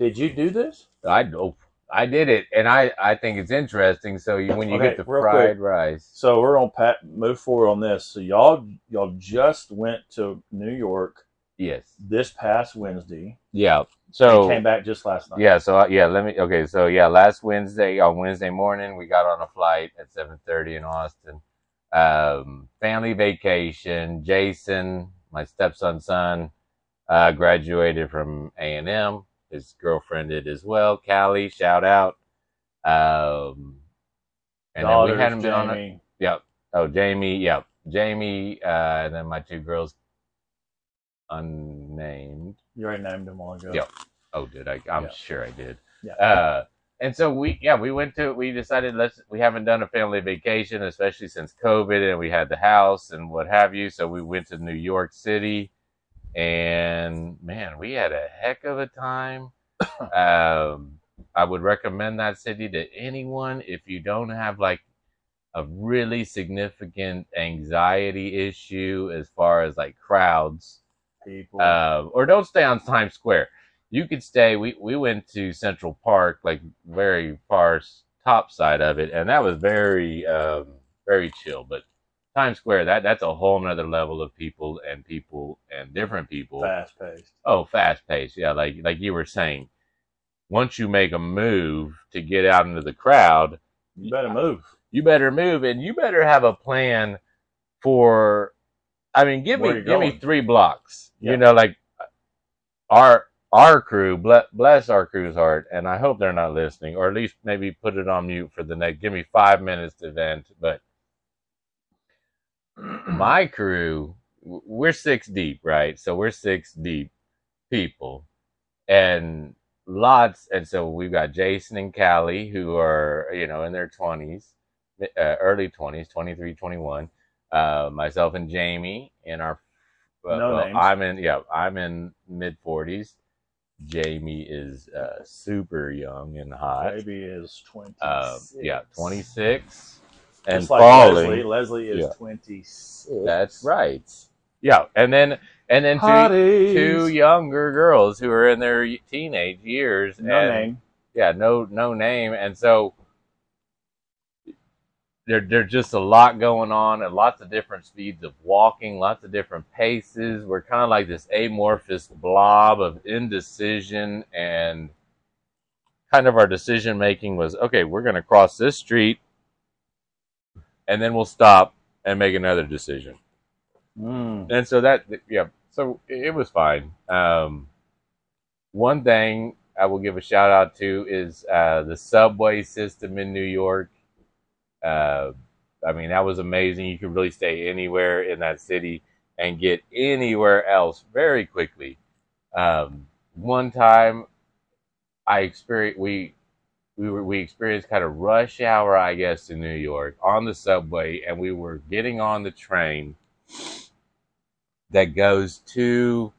Speaker 1: Did you do this?
Speaker 2: I, oh, I did it, and I, I think it's interesting. So you, when you
Speaker 1: Okay,
Speaker 2: get the fried rice,
Speaker 1: So we're on pat move forward on this. So y'all y'all just went to New York
Speaker 2: yes,
Speaker 1: this past Wednesday.
Speaker 2: yeah. So
Speaker 1: came back just last night.
Speaker 2: Yeah, so uh, yeah, let me. Okay, so yeah, last Wednesday on Wednesday morning, we got on a flight at seven thirty in Austin. Um, family vacation. Jason, my stepson's son, uh, graduated from A and M. His girlfriend did as well. Callie, shout out. Um, and then we hadn't been on it. Yep. Oh, Jamie. Yep. Jamie. Uh, and then my two girls, unnamed.
Speaker 1: You already named them all. ago.
Speaker 2: Yep. Oh, did I? I'm sure I did.
Speaker 1: Yeah.
Speaker 2: Uh, and so we, yeah, we went to, we decided let's, we haven't done a family vacation, especially since COVID and we had the house and what have you. So we went to New York City and man, we had a heck of a time. um, I would recommend that city to anyone if you don't have like a really significant anxiety issue as far as like crowds
Speaker 1: People.
Speaker 2: uh, or don't stay on Times Square. You could stay. We we went to Central Park, like very far top side of it, and that was very um, very chill. But Times Square, that that's a whole nother level of people and people and different people.
Speaker 1: fast paced.
Speaker 2: Oh, fast paced, yeah. Like like you were saying, once you make a move to get out into the crowd,
Speaker 1: You better move.
Speaker 2: you better move and you better have a plan for I mean give
Speaker 1: Where
Speaker 2: me give me three blocks.
Speaker 1: Yeah.
Speaker 2: You know, like our our crew, bless our crew's heart, and I hope they're not listening, or at least maybe put it on mute for the next. Give me five minutes to vent, but my crew, we're six deep, right? So we're six deep people, and lots. And so we've got Jason and Callie who are you know in their twenties, uh, early twenties, 23, 21. Uh, myself and Jamie in our. Uh,
Speaker 1: No
Speaker 2: well,
Speaker 1: names.
Speaker 2: I'm in. Yeah, I'm in mid forties. Jamie is uh, super young and hot.
Speaker 1: Baby is twenty.
Speaker 2: Uh, yeah, 26 and
Speaker 1: like
Speaker 2: falling.
Speaker 1: Leslie. Leslie is
Speaker 2: Yeah.
Speaker 1: twenty six.
Speaker 2: That's right. Yeah, and then and then two, two younger girls who are in their teenage years.
Speaker 1: No
Speaker 2: and,
Speaker 1: name.
Speaker 2: Yeah, no no name, and so there there's just a lot going on, and lots of different speeds of walking, lots of different paces. We're kind of like this amorphous blob of indecision, and kind of our decision making was okay. We're going to cross this street, and then we'll stop and make another decision.
Speaker 1: Mm.
Speaker 2: and so that yeah so it was fine. Um, one thing i will give a shout out to is uh, the subway system in new york. Uh, i mean that was amazing. You could really stay anywhere in that city and get anywhere else very quickly. Um, one time i experienced we we were we experienced kind of rush hour i guess in new york on the subway and we were getting on the train that goes to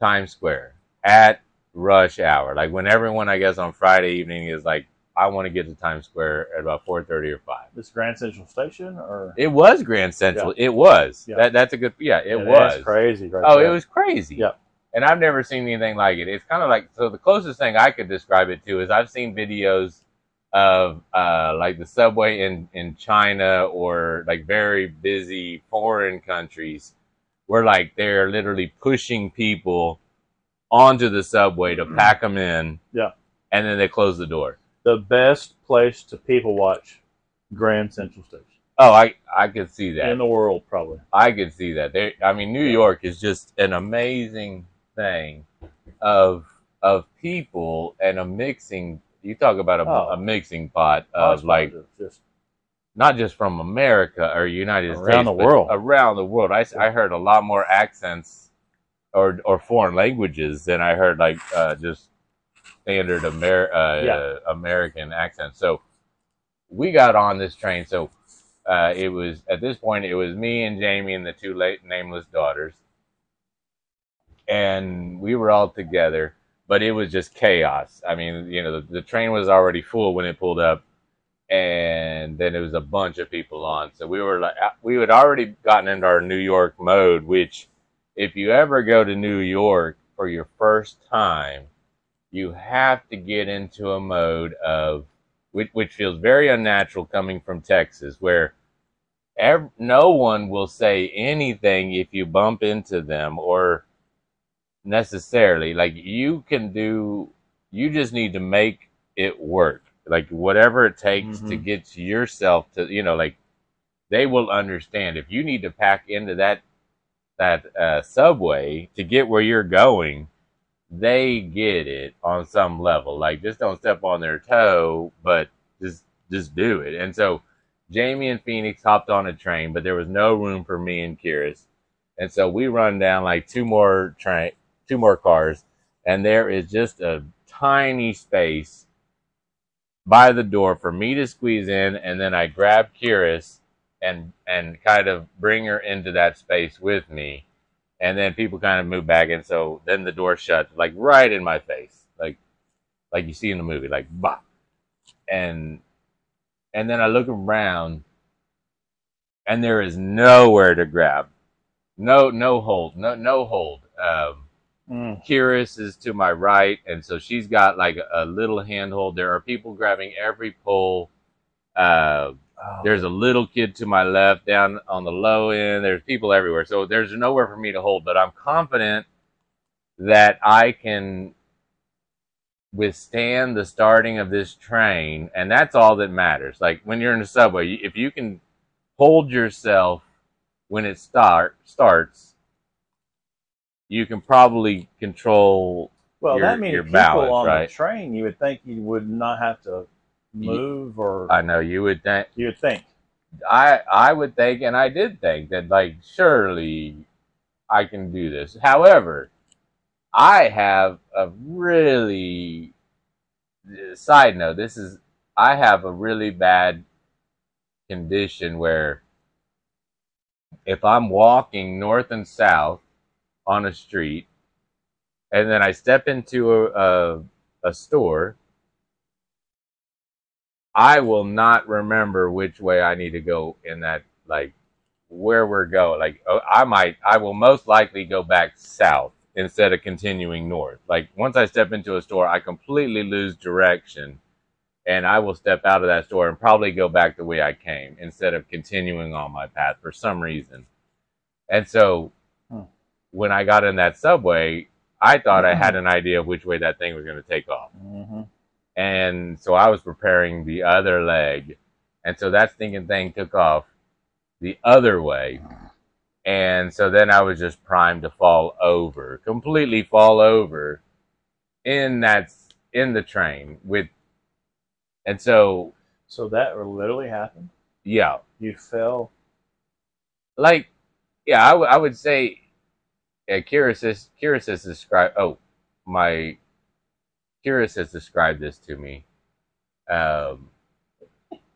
Speaker 2: Times Square at rush hour. Like when everyone, I guess, on Friday evening is like, I want to get to Times Square at about four thirty or five.
Speaker 1: This Grand Central Station, or
Speaker 2: It was Grand Central. It was.
Speaker 1: Yeah.
Speaker 2: That that's a good. Yeah, it
Speaker 1: Yeah,
Speaker 2: was.
Speaker 1: crazy. Right
Speaker 2: Oh,
Speaker 1: there.
Speaker 2: it was crazy.
Speaker 1: Yeah.
Speaker 2: And I've never seen anything like it. It's kind of like so. The closest thing I could describe it to is I've seen videos of uh, like the subway in in China or like very busy foreign countries where like they're literally pushing people onto the subway to pack them in.
Speaker 1: Yeah.
Speaker 2: And then they close the door.
Speaker 1: the best place to people watch Grand Central Station
Speaker 2: Oh, I I could see that.
Speaker 1: in the world, probably.
Speaker 2: I could see that. There, I mean, New York is just an amazing thing of of people and a mixing. You talk about a,
Speaker 1: Oh.
Speaker 2: a mixing pot of like
Speaker 1: just
Speaker 2: not just from America or United
Speaker 1: Around
Speaker 2: States,
Speaker 1: the world.
Speaker 2: Around the world, I, I heard a lot more accents or or foreign languages than I heard like uh, just standard Amer- uh,
Speaker 1: Yeah.
Speaker 2: uh, American accents. So we got on this train. So uh, it was at this point it was me and Jamie and the two late nameless daughters, and we were all together. But it was just chaos. I mean, you know, the, the train was already full when it pulled up and then it was a bunch of people on. So we were like, uh, we had already gotten into our New York mode, which if you ever go to New York for your first time, you have to get into a mode of, which, which feels very unnatural coming from Texas, where ev- no one will say anything if you bump into them or necessarily. Like you can do, you just need to make it work like whatever it takes to
Speaker 1: Mhm.
Speaker 2: get yourself to you know like they will understand if you need to pack into that that uh, subway to get where you're going they get it on some level like just don't step on their toe but just just do it and so jamie and phoenix hopped on a train but there was no room for me and Kiris. and so we run down like two more train two more cars and there is just a tiny space by the door for me to squeeze in, and then I grab Kiris and and kind of bring her into that space with me, and then people kind of move back, and so then the door shuts like right in my face, like like you see in the movie, like bah, and and then I look around, and there is nowhere to grab, no no hold, no no hold. Um,
Speaker 1: mm,
Speaker 2: Kiris is to my right, and so she's got like a, a little handhold. There are people grabbing every pole. Uh,
Speaker 1: oh,
Speaker 2: there's a little kid to my left down on the low end. There's people everywhere. So there's nowhere for me to hold, but I'm confident that I can withstand the starting of this train. And that's all that matters. Like when you're in the subway, if you can hold yourself when it start starts, you can probably control
Speaker 1: Well,
Speaker 2: your,
Speaker 1: that many people
Speaker 2: balance,
Speaker 1: on
Speaker 2: right?
Speaker 1: the train, you would think you would not have to move, or
Speaker 2: I know you would think.
Speaker 1: you would think.
Speaker 2: I I would think, and I did think that like surely I can do this. However, I have a really side note. This is I have a really bad condition where if I'm walking north and south on a street, and then I step into a a, a store. I will not remember which way I need to go in that, like where we're going. Like oh, I might, I will most likely go back south instead of continuing north. Like once I step into a store, I completely lose direction, and I will step out of that store and probably go back the way I came instead of continuing on my path for some reason. And so. When I got in that subway, I thought I had an idea of which way that thing was going to take off.
Speaker 1: hmm
Speaker 2: And so I was preparing the other leg. And so that stinking thing took off the other way. And so then I was just primed to fall over, completely fall over in that in the train with and so
Speaker 1: So that literally happened.
Speaker 2: yeah,
Speaker 1: You fell.
Speaker 2: like yeah, I, w- I would say yeah, has Kyrus has described oh my Kyrus has described this to me um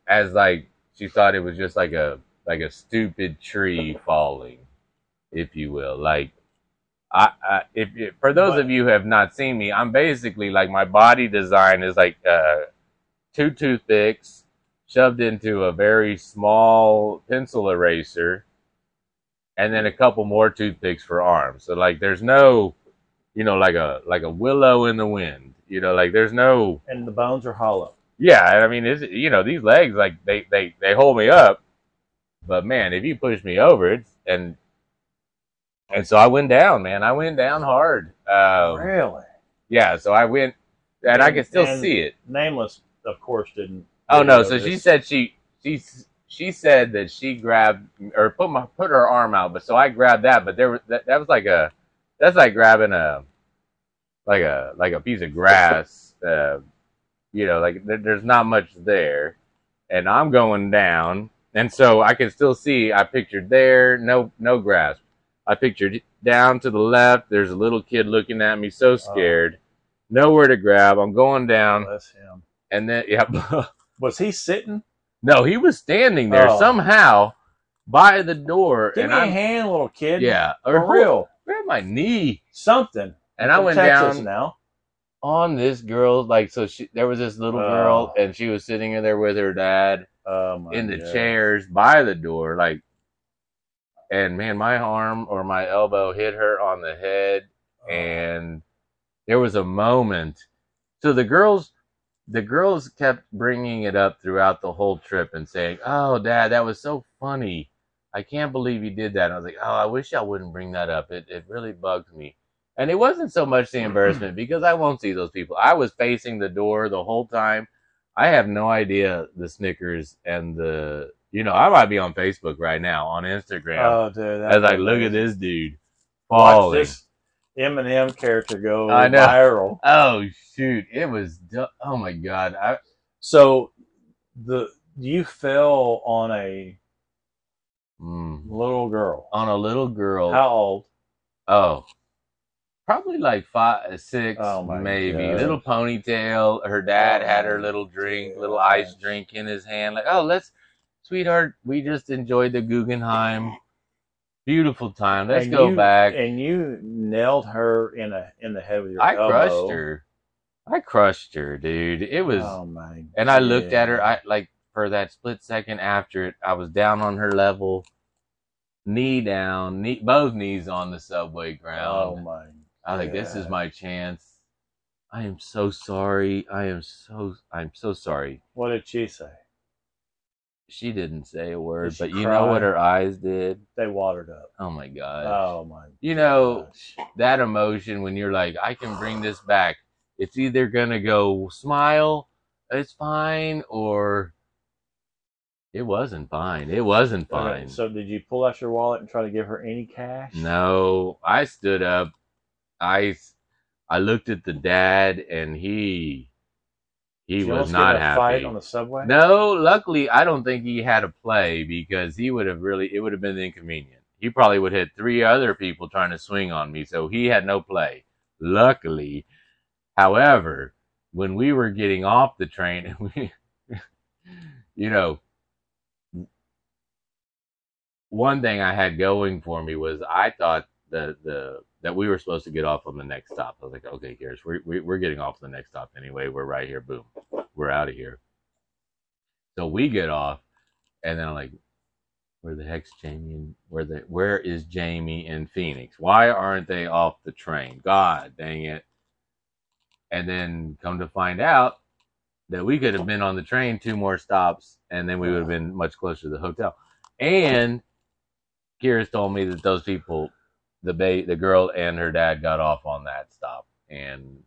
Speaker 2: as like she thought it was just like a like a stupid tree falling, if you will. Like I, I if, if for those of you who have not seen me, I'm basically like my body design is like uh two toothpicks shoved into a very small pencil eraser and then a couple more toothpicks for arms. So like there's no you know like a like a willow in the wind. You know like there's no
Speaker 1: And the bones are hollow.
Speaker 2: yeah, I mean, it's, you know, these legs like they they they hold me up, but man, if you push me over, it's and and so I went down, man. I went down hard. Um,
Speaker 1: really?
Speaker 2: yeah, so I went, and I can still see it.
Speaker 1: Nameless, of course, didn't.
Speaker 2: Oh no! So
Speaker 1: this.
Speaker 2: she said she she she said that she grabbed or put my put her arm out, but so I grabbed that, but there was that, that was like a that's like grabbing a like a like a piece of grass, uh, you know, like there, there's not much there, and I'm going down, and so I can still see. I pictured there, no no grass. I pictured down to the left. There's a little kid looking at me, so scared, nowhere to grab. I'm going down,
Speaker 1: Bless him.
Speaker 2: and then yeah.
Speaker 1: Was he sitting?
Speaker 2: No, he was standing there
Speaker 1: Oh.
Speaker 2: somehow by the door,
Speaker 1: Give
Speaker 2: and
Speaker 1: me a
Speaker 2: I'm
Speaker 1: hand, little kid.
Speaker 2: yeah,
Speaker 1: For real.
Speaker 2: grab my knee,
Speaker 1: Something.
Speaker 2: and I went
Speaker 1: Texas
Speaker 2: down
Speaker 1: now.
Speaker 2: on this girl. Like, so she there was this little girl,
Speaker 1: Oh.
Speaker 2: and she was sitting in there with her dad
Speaker 1: Oh
Speaker 2: in the
Speaker 1: God.
Speaker 2: chairs by the door, like. And man, my arm or my elbow hit her on the head,
Speaker 1: Oh.
Speaker 2: and there was a moment. So the girls, the girls kept bringing it up throughout the whole trip and saying, "Oh, Dad, that was so funny. I can't believe you did that." And I was like, "Oh, I wish I wouldn't bring that up. It it really bugs me." And it wasn't so much the embarrassment because I won't see those people. I was facing the door the whole time. I have no idea the Snickers and the you know I might be on Facebook right now on Instagram
Speaker 1: Oh, dude.
Speaker 2: as I look at this dude
Speaker 1: Watch this Eminem character go
Speaker 2: I know.
Speaker 1: viral.
Speaker 2: Oh shoot! It was. Oh my god! I
Speaker 1: So the you fell on a
Speaker 2: mm,
Speaker 1: little girl.
Speaker 2: on a little girl.
Speaker 1: How old?
Speaker 2: Oh, probably like five, six,
Speaker 1: Oh,
Speaker 2: maybe.
Speaker 1: gosh.
Speaker 2: Little ponytail. Her dad
Speaker 1: Oh,
Speaker 2: had her little drink, little ice drink in his hand. Like, oh, let's, sweetheart, we just enjoyed the Guggenheim. Beautiful time. Let's
Speaker 1: And
Speaker 2: go
Speaker 1: you-
Speaker 2: back.
Speaker 1: And you nailed her in a in the head with your
Speaker 2: I
Speaker 1: elbow.
Speaker 2: crushed her. I crushed her, dude. It was.
Speaker 1: Oh my!
Speaker 2: And I looked at her, I like for that split second after it, I was down on her level, knee down, knee, both knees on the subway ground.
Speaker 1: Oh my!
Speaker 2: I was like, this is my chance. I am so sorry. I am so I'm so sorry.
Speaker 1: What did she say?
Speaker 2: She didn't say a word, but you know what her eyes did?
Speaker 1: They watered up.
Speaker 2: Oh my god.
Speaker 1: Oh my!
Speaker 2: you know,
Speaker 1: gosh.
Speaker 2: that emotion when you're like, I can bring this back. It's either gonna go smile, it's fine, or it wasn't fine. It wasn't
Speaker 1: Okay,
Speaker 2: fine.
Speaker 1: so did you pull out your wallet and try to give her any cash?
Speaker 2: no, I stood up. I, I looked at the dad, and he he was not
Speaker 1: a Fight
Speaker 2: happy.
Speaker 1: on the subway.
Speaker 2: No, luckily, I don't think he had a play because he would have really, it would have been inconvenient. He probably would hit three other people trying to swing on me, so he had no play. Luckily, however, when we were getting off the train, and we, you know, one thing I had going for me was I thought the the that we were supposed to get off on the next stop. I was like, okay, here's we're we- we're getting off the next stop anyway. We're right here. Boom, we're out of here. So we get off, and then I'm like, where the heck's Jamie? And where the where is Jamie in Phoenix? Why aren't they off the train? God dang it! And then come to find out that we could have been on the train two more stops, and then we would have been much closer to the hotel. And Kira's told me that those people, the ba- the girl and her dad, got off on that stop, and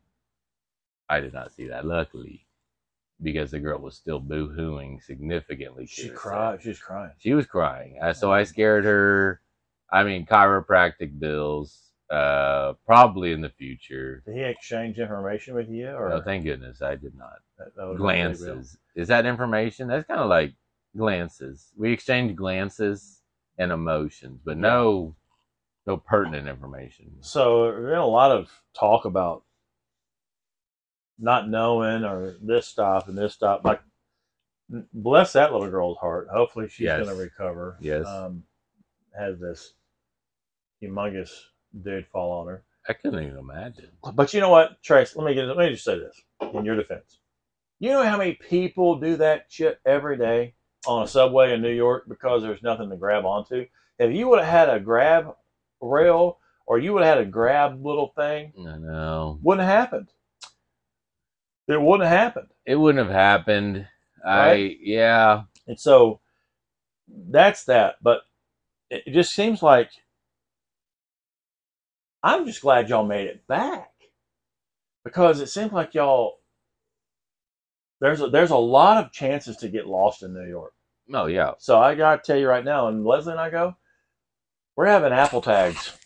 Speaker 2: I did not see that. Luckily, because the girl was still boo-hooing significantly.
Speaker 1: She cried. She was crying.
Speaker 2: She was crying. Uh, so I scared her. I mean, chiropractic bills, uh, probably in the future.
Speaker 1: Did he exchange information with you, or
Speaker 2: Oh, thank goodness I did not.
Speaker 1: that, that was really?
Speaker 2: Glances. Is that information? That's kind of like glances. We exchanged glances and emotions, but no, no pertinent information.
Speaker 1: So there's been a lot of talk about not knowing or this stop and this stop. Like, bless that little girl's heart. Hopefully she's
Speaker 2: Yes.
Speaker 1: going to recover.
Speaker 2: Yes.
Speaker 1: Um, had this humongous dude fall on her.
Speaker 2: I couldn't even imagine.
Speaker 1: But you know what, Trace? Let me get. Let me just say this in your defense. You know how many people do that shit every day on a subway in New York because there's nothing to grab onto. If you would have had a grab rail or you would have had a grab little thing,
Speaker 2: I know
Speaker 1: wouldn't have happened. It wouldn't have happened.
Speaker 2: it wouldn't have happened. I yeah.
Speaker 1: And so that's that. But it it just seems like I'm just glad y'all made it back because it seems like y'all there's a, there's a lot of chances to get lost in New York.
Speaker 2: Oh yeah.
Speaker 1: So I gotta tell you right now, and Leslie and I go, we're having Apple tags.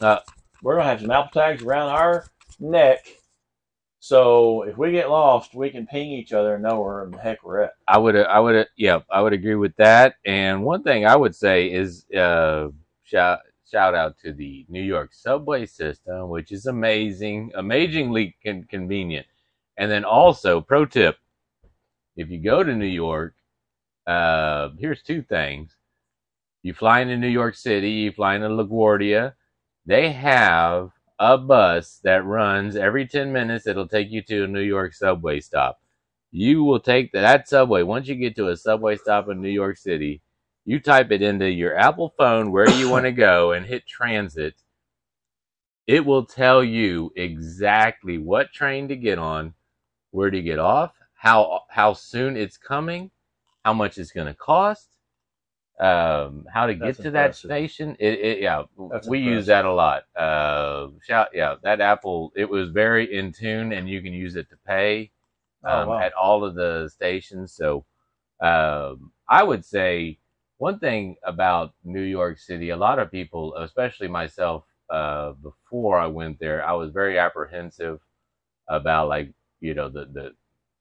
Speaker 2: Uh,
Speaker 1: we're gonna have some Apple tags around our neck. So if we get lost, we can ping each other and know where the heck we're at.
Speaker 2: I would, I would, yeah, I would agree with that. And one thing I would say is, uh, shout shout out to the New York subway system, which is amazing, amazingly con- convenient. And then also, pro tip: if you go to New York, uh, here's two things: you fly into New York City, you fly into LaGuardia, they have a bus that runs every 10 minutes. It'll take you to a New York subway stop you will take that subway once you get to a subway stop in New York City. You type it into your Apple phone where you want to go and hit transit. It will tell you exactly what train to get on, where to get off, how how soon it's coming, how much it's going to cost, um, how to get
Speaker 1: That's
Speaker 2: to that station. It, it yeah,
Speaker 1: That's
Speaker 2: we use that a lot. Uh, shout yeah, that Apple it was very in tune, and you can use it to pay
Speaker 1: Oh,
Speaker 2: um,
Speaker 1: wow.
Speaker 2: at all of the stations. So um, I would say one thing about New York City, a lot of people, especially myself, uh, before I went there, I was very apprehensive about like you know the the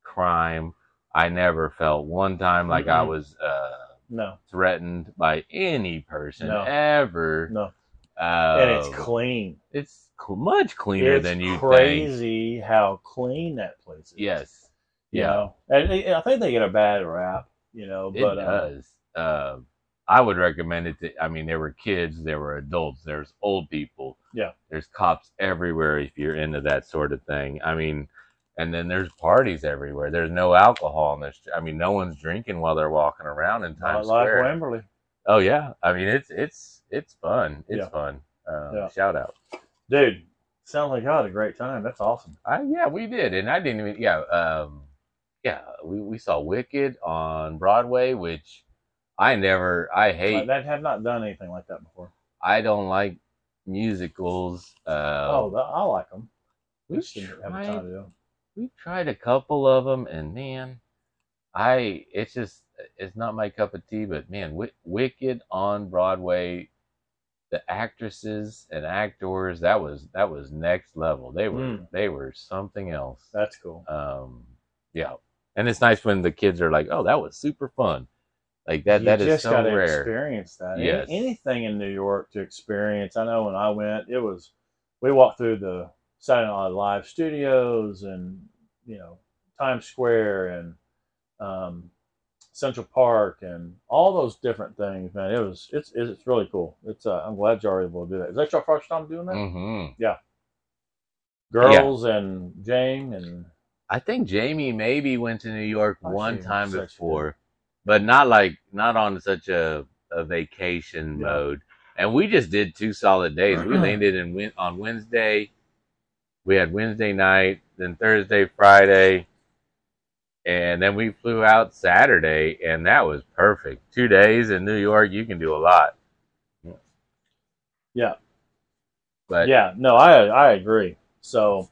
Speaker 2: crime. I never felt one time like I
Speaker 1: Mm-mm.
Speaker 2: was uh,
Speaker 1: no,
Speaker 2: threatened by any person
Speaker 1: No.
Speaker 2: ever.
Speaker 1: no,
Speaker 2: Uh,
Speaker 1: and it's clean.
Speaker 2: it's much cleaner
Speaker 1: it's
Speaker 2: than you think.
Speaker 1: crazy how clean that place is.
Speaker 2: Yes.
Speaker 1: You
Speaker 2: Yeah.
Speaker 1: know? and and I think they get a bad rap. You know,
Speaker 2: It
Speaker 1: but uh,
Speaker 2: does. Uh, I would recommend it. To, I mean, there were kids, there were adults, there's old people.
Speaker 1: Yeah.
Speaker 2: There's cops everywhere if you're into that sort of thing. I mean, and then there's parties everywhere. There's no alcohol in this. I mean, no one's drinking while they're walking around in Times
Speaker 1: like
Speaker 2: Square.
Speaker 1: Wembley.
Speaker 2: Oh yeah. I mean, it's it's it's fun. It's
Speaker 1: Yeah.
Speaker 2: fun. Uh,
Speaker 1: Yeah.
Speaker 2: Shout out.
Speaker 1: Dude, sounds like you had a great time. That's awesome.
Speaker 2: I, yeah, we did, and I didn't even. Yeah, um, yeah, we, we saw Wicked on Broadway, which I never. I hate.
Speaker 1: That have not done anything like that before.
Speaker 2: I don't like musicals. Uh,
Speaker 1: oh, I like them.
Speaker 2: we
Speaker 1: didn't have the time to do 'em.
Speaker 2: We tried a couple of them, and man, I it's just it's not my cup of tea. But man, Wi- Wicked on Broadway, the actresses and actors that was that was next level. They were
Speaker 1: Mm.
Speaker 2: they were something else.
Speaker 1: That's cool.
Speaker 2: Um, yeah, and it's nice when the kids are like, "Oh, that was super fun." Like that.
Speaker 1: you
Speaker 2: that is so
Speaker 1: gotta
Speaker 2: rare.
Speaker 1: experience that. Any-
Speaker 2: Yes.
Speaker 1: anything in New York to experience. I know when I went, it was we walked through the Saturday Night Live studios and you know Times Square and um, Central Park and all those different things. Man, it was it's it's really cool. It's uh, I'm glad you're able to do that. Is that your first time doing that?
Speaker 2: hmm
Speaker 1: Girls and Jane and
Speaker 2: I think Jamie maybe went to New York
Speaker 1: Oh,
Speaker 2: one time
Speaker 1: said she did.
Speaker 2: before, but not like not on such a a vacation
Speaker 1: Yeah.
Speaker 2: mode. And we just did two solid days. We landed in on Wednesday. We had Wednesday night, then Thursday, Friday, and then we flew out Saturday, and that was perfect. Two days in New York, you can do a lot.
Speaker 1: Yeah.
Speaker 2: But
Speaker 1: yeah, no, I I agree. So,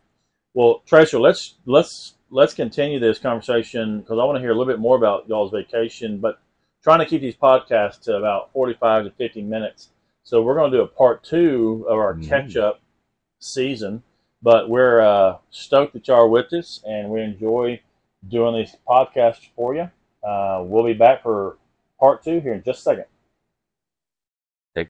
Speaker 1: well, Tracer, let's let's let's continue this conversation because I want to hear a little bit more about y'all's vacation, but trying to keep these podcasts to about forty-five to fifty minutes. So we're going to do a part two of our
Speaker 2: Mhm.
Speaker 1: catch-up season. But we're uh, stoked that y'all are with us, and we enjoy doing these podcasts for you. Uh, we'll be back for part two here in just a second.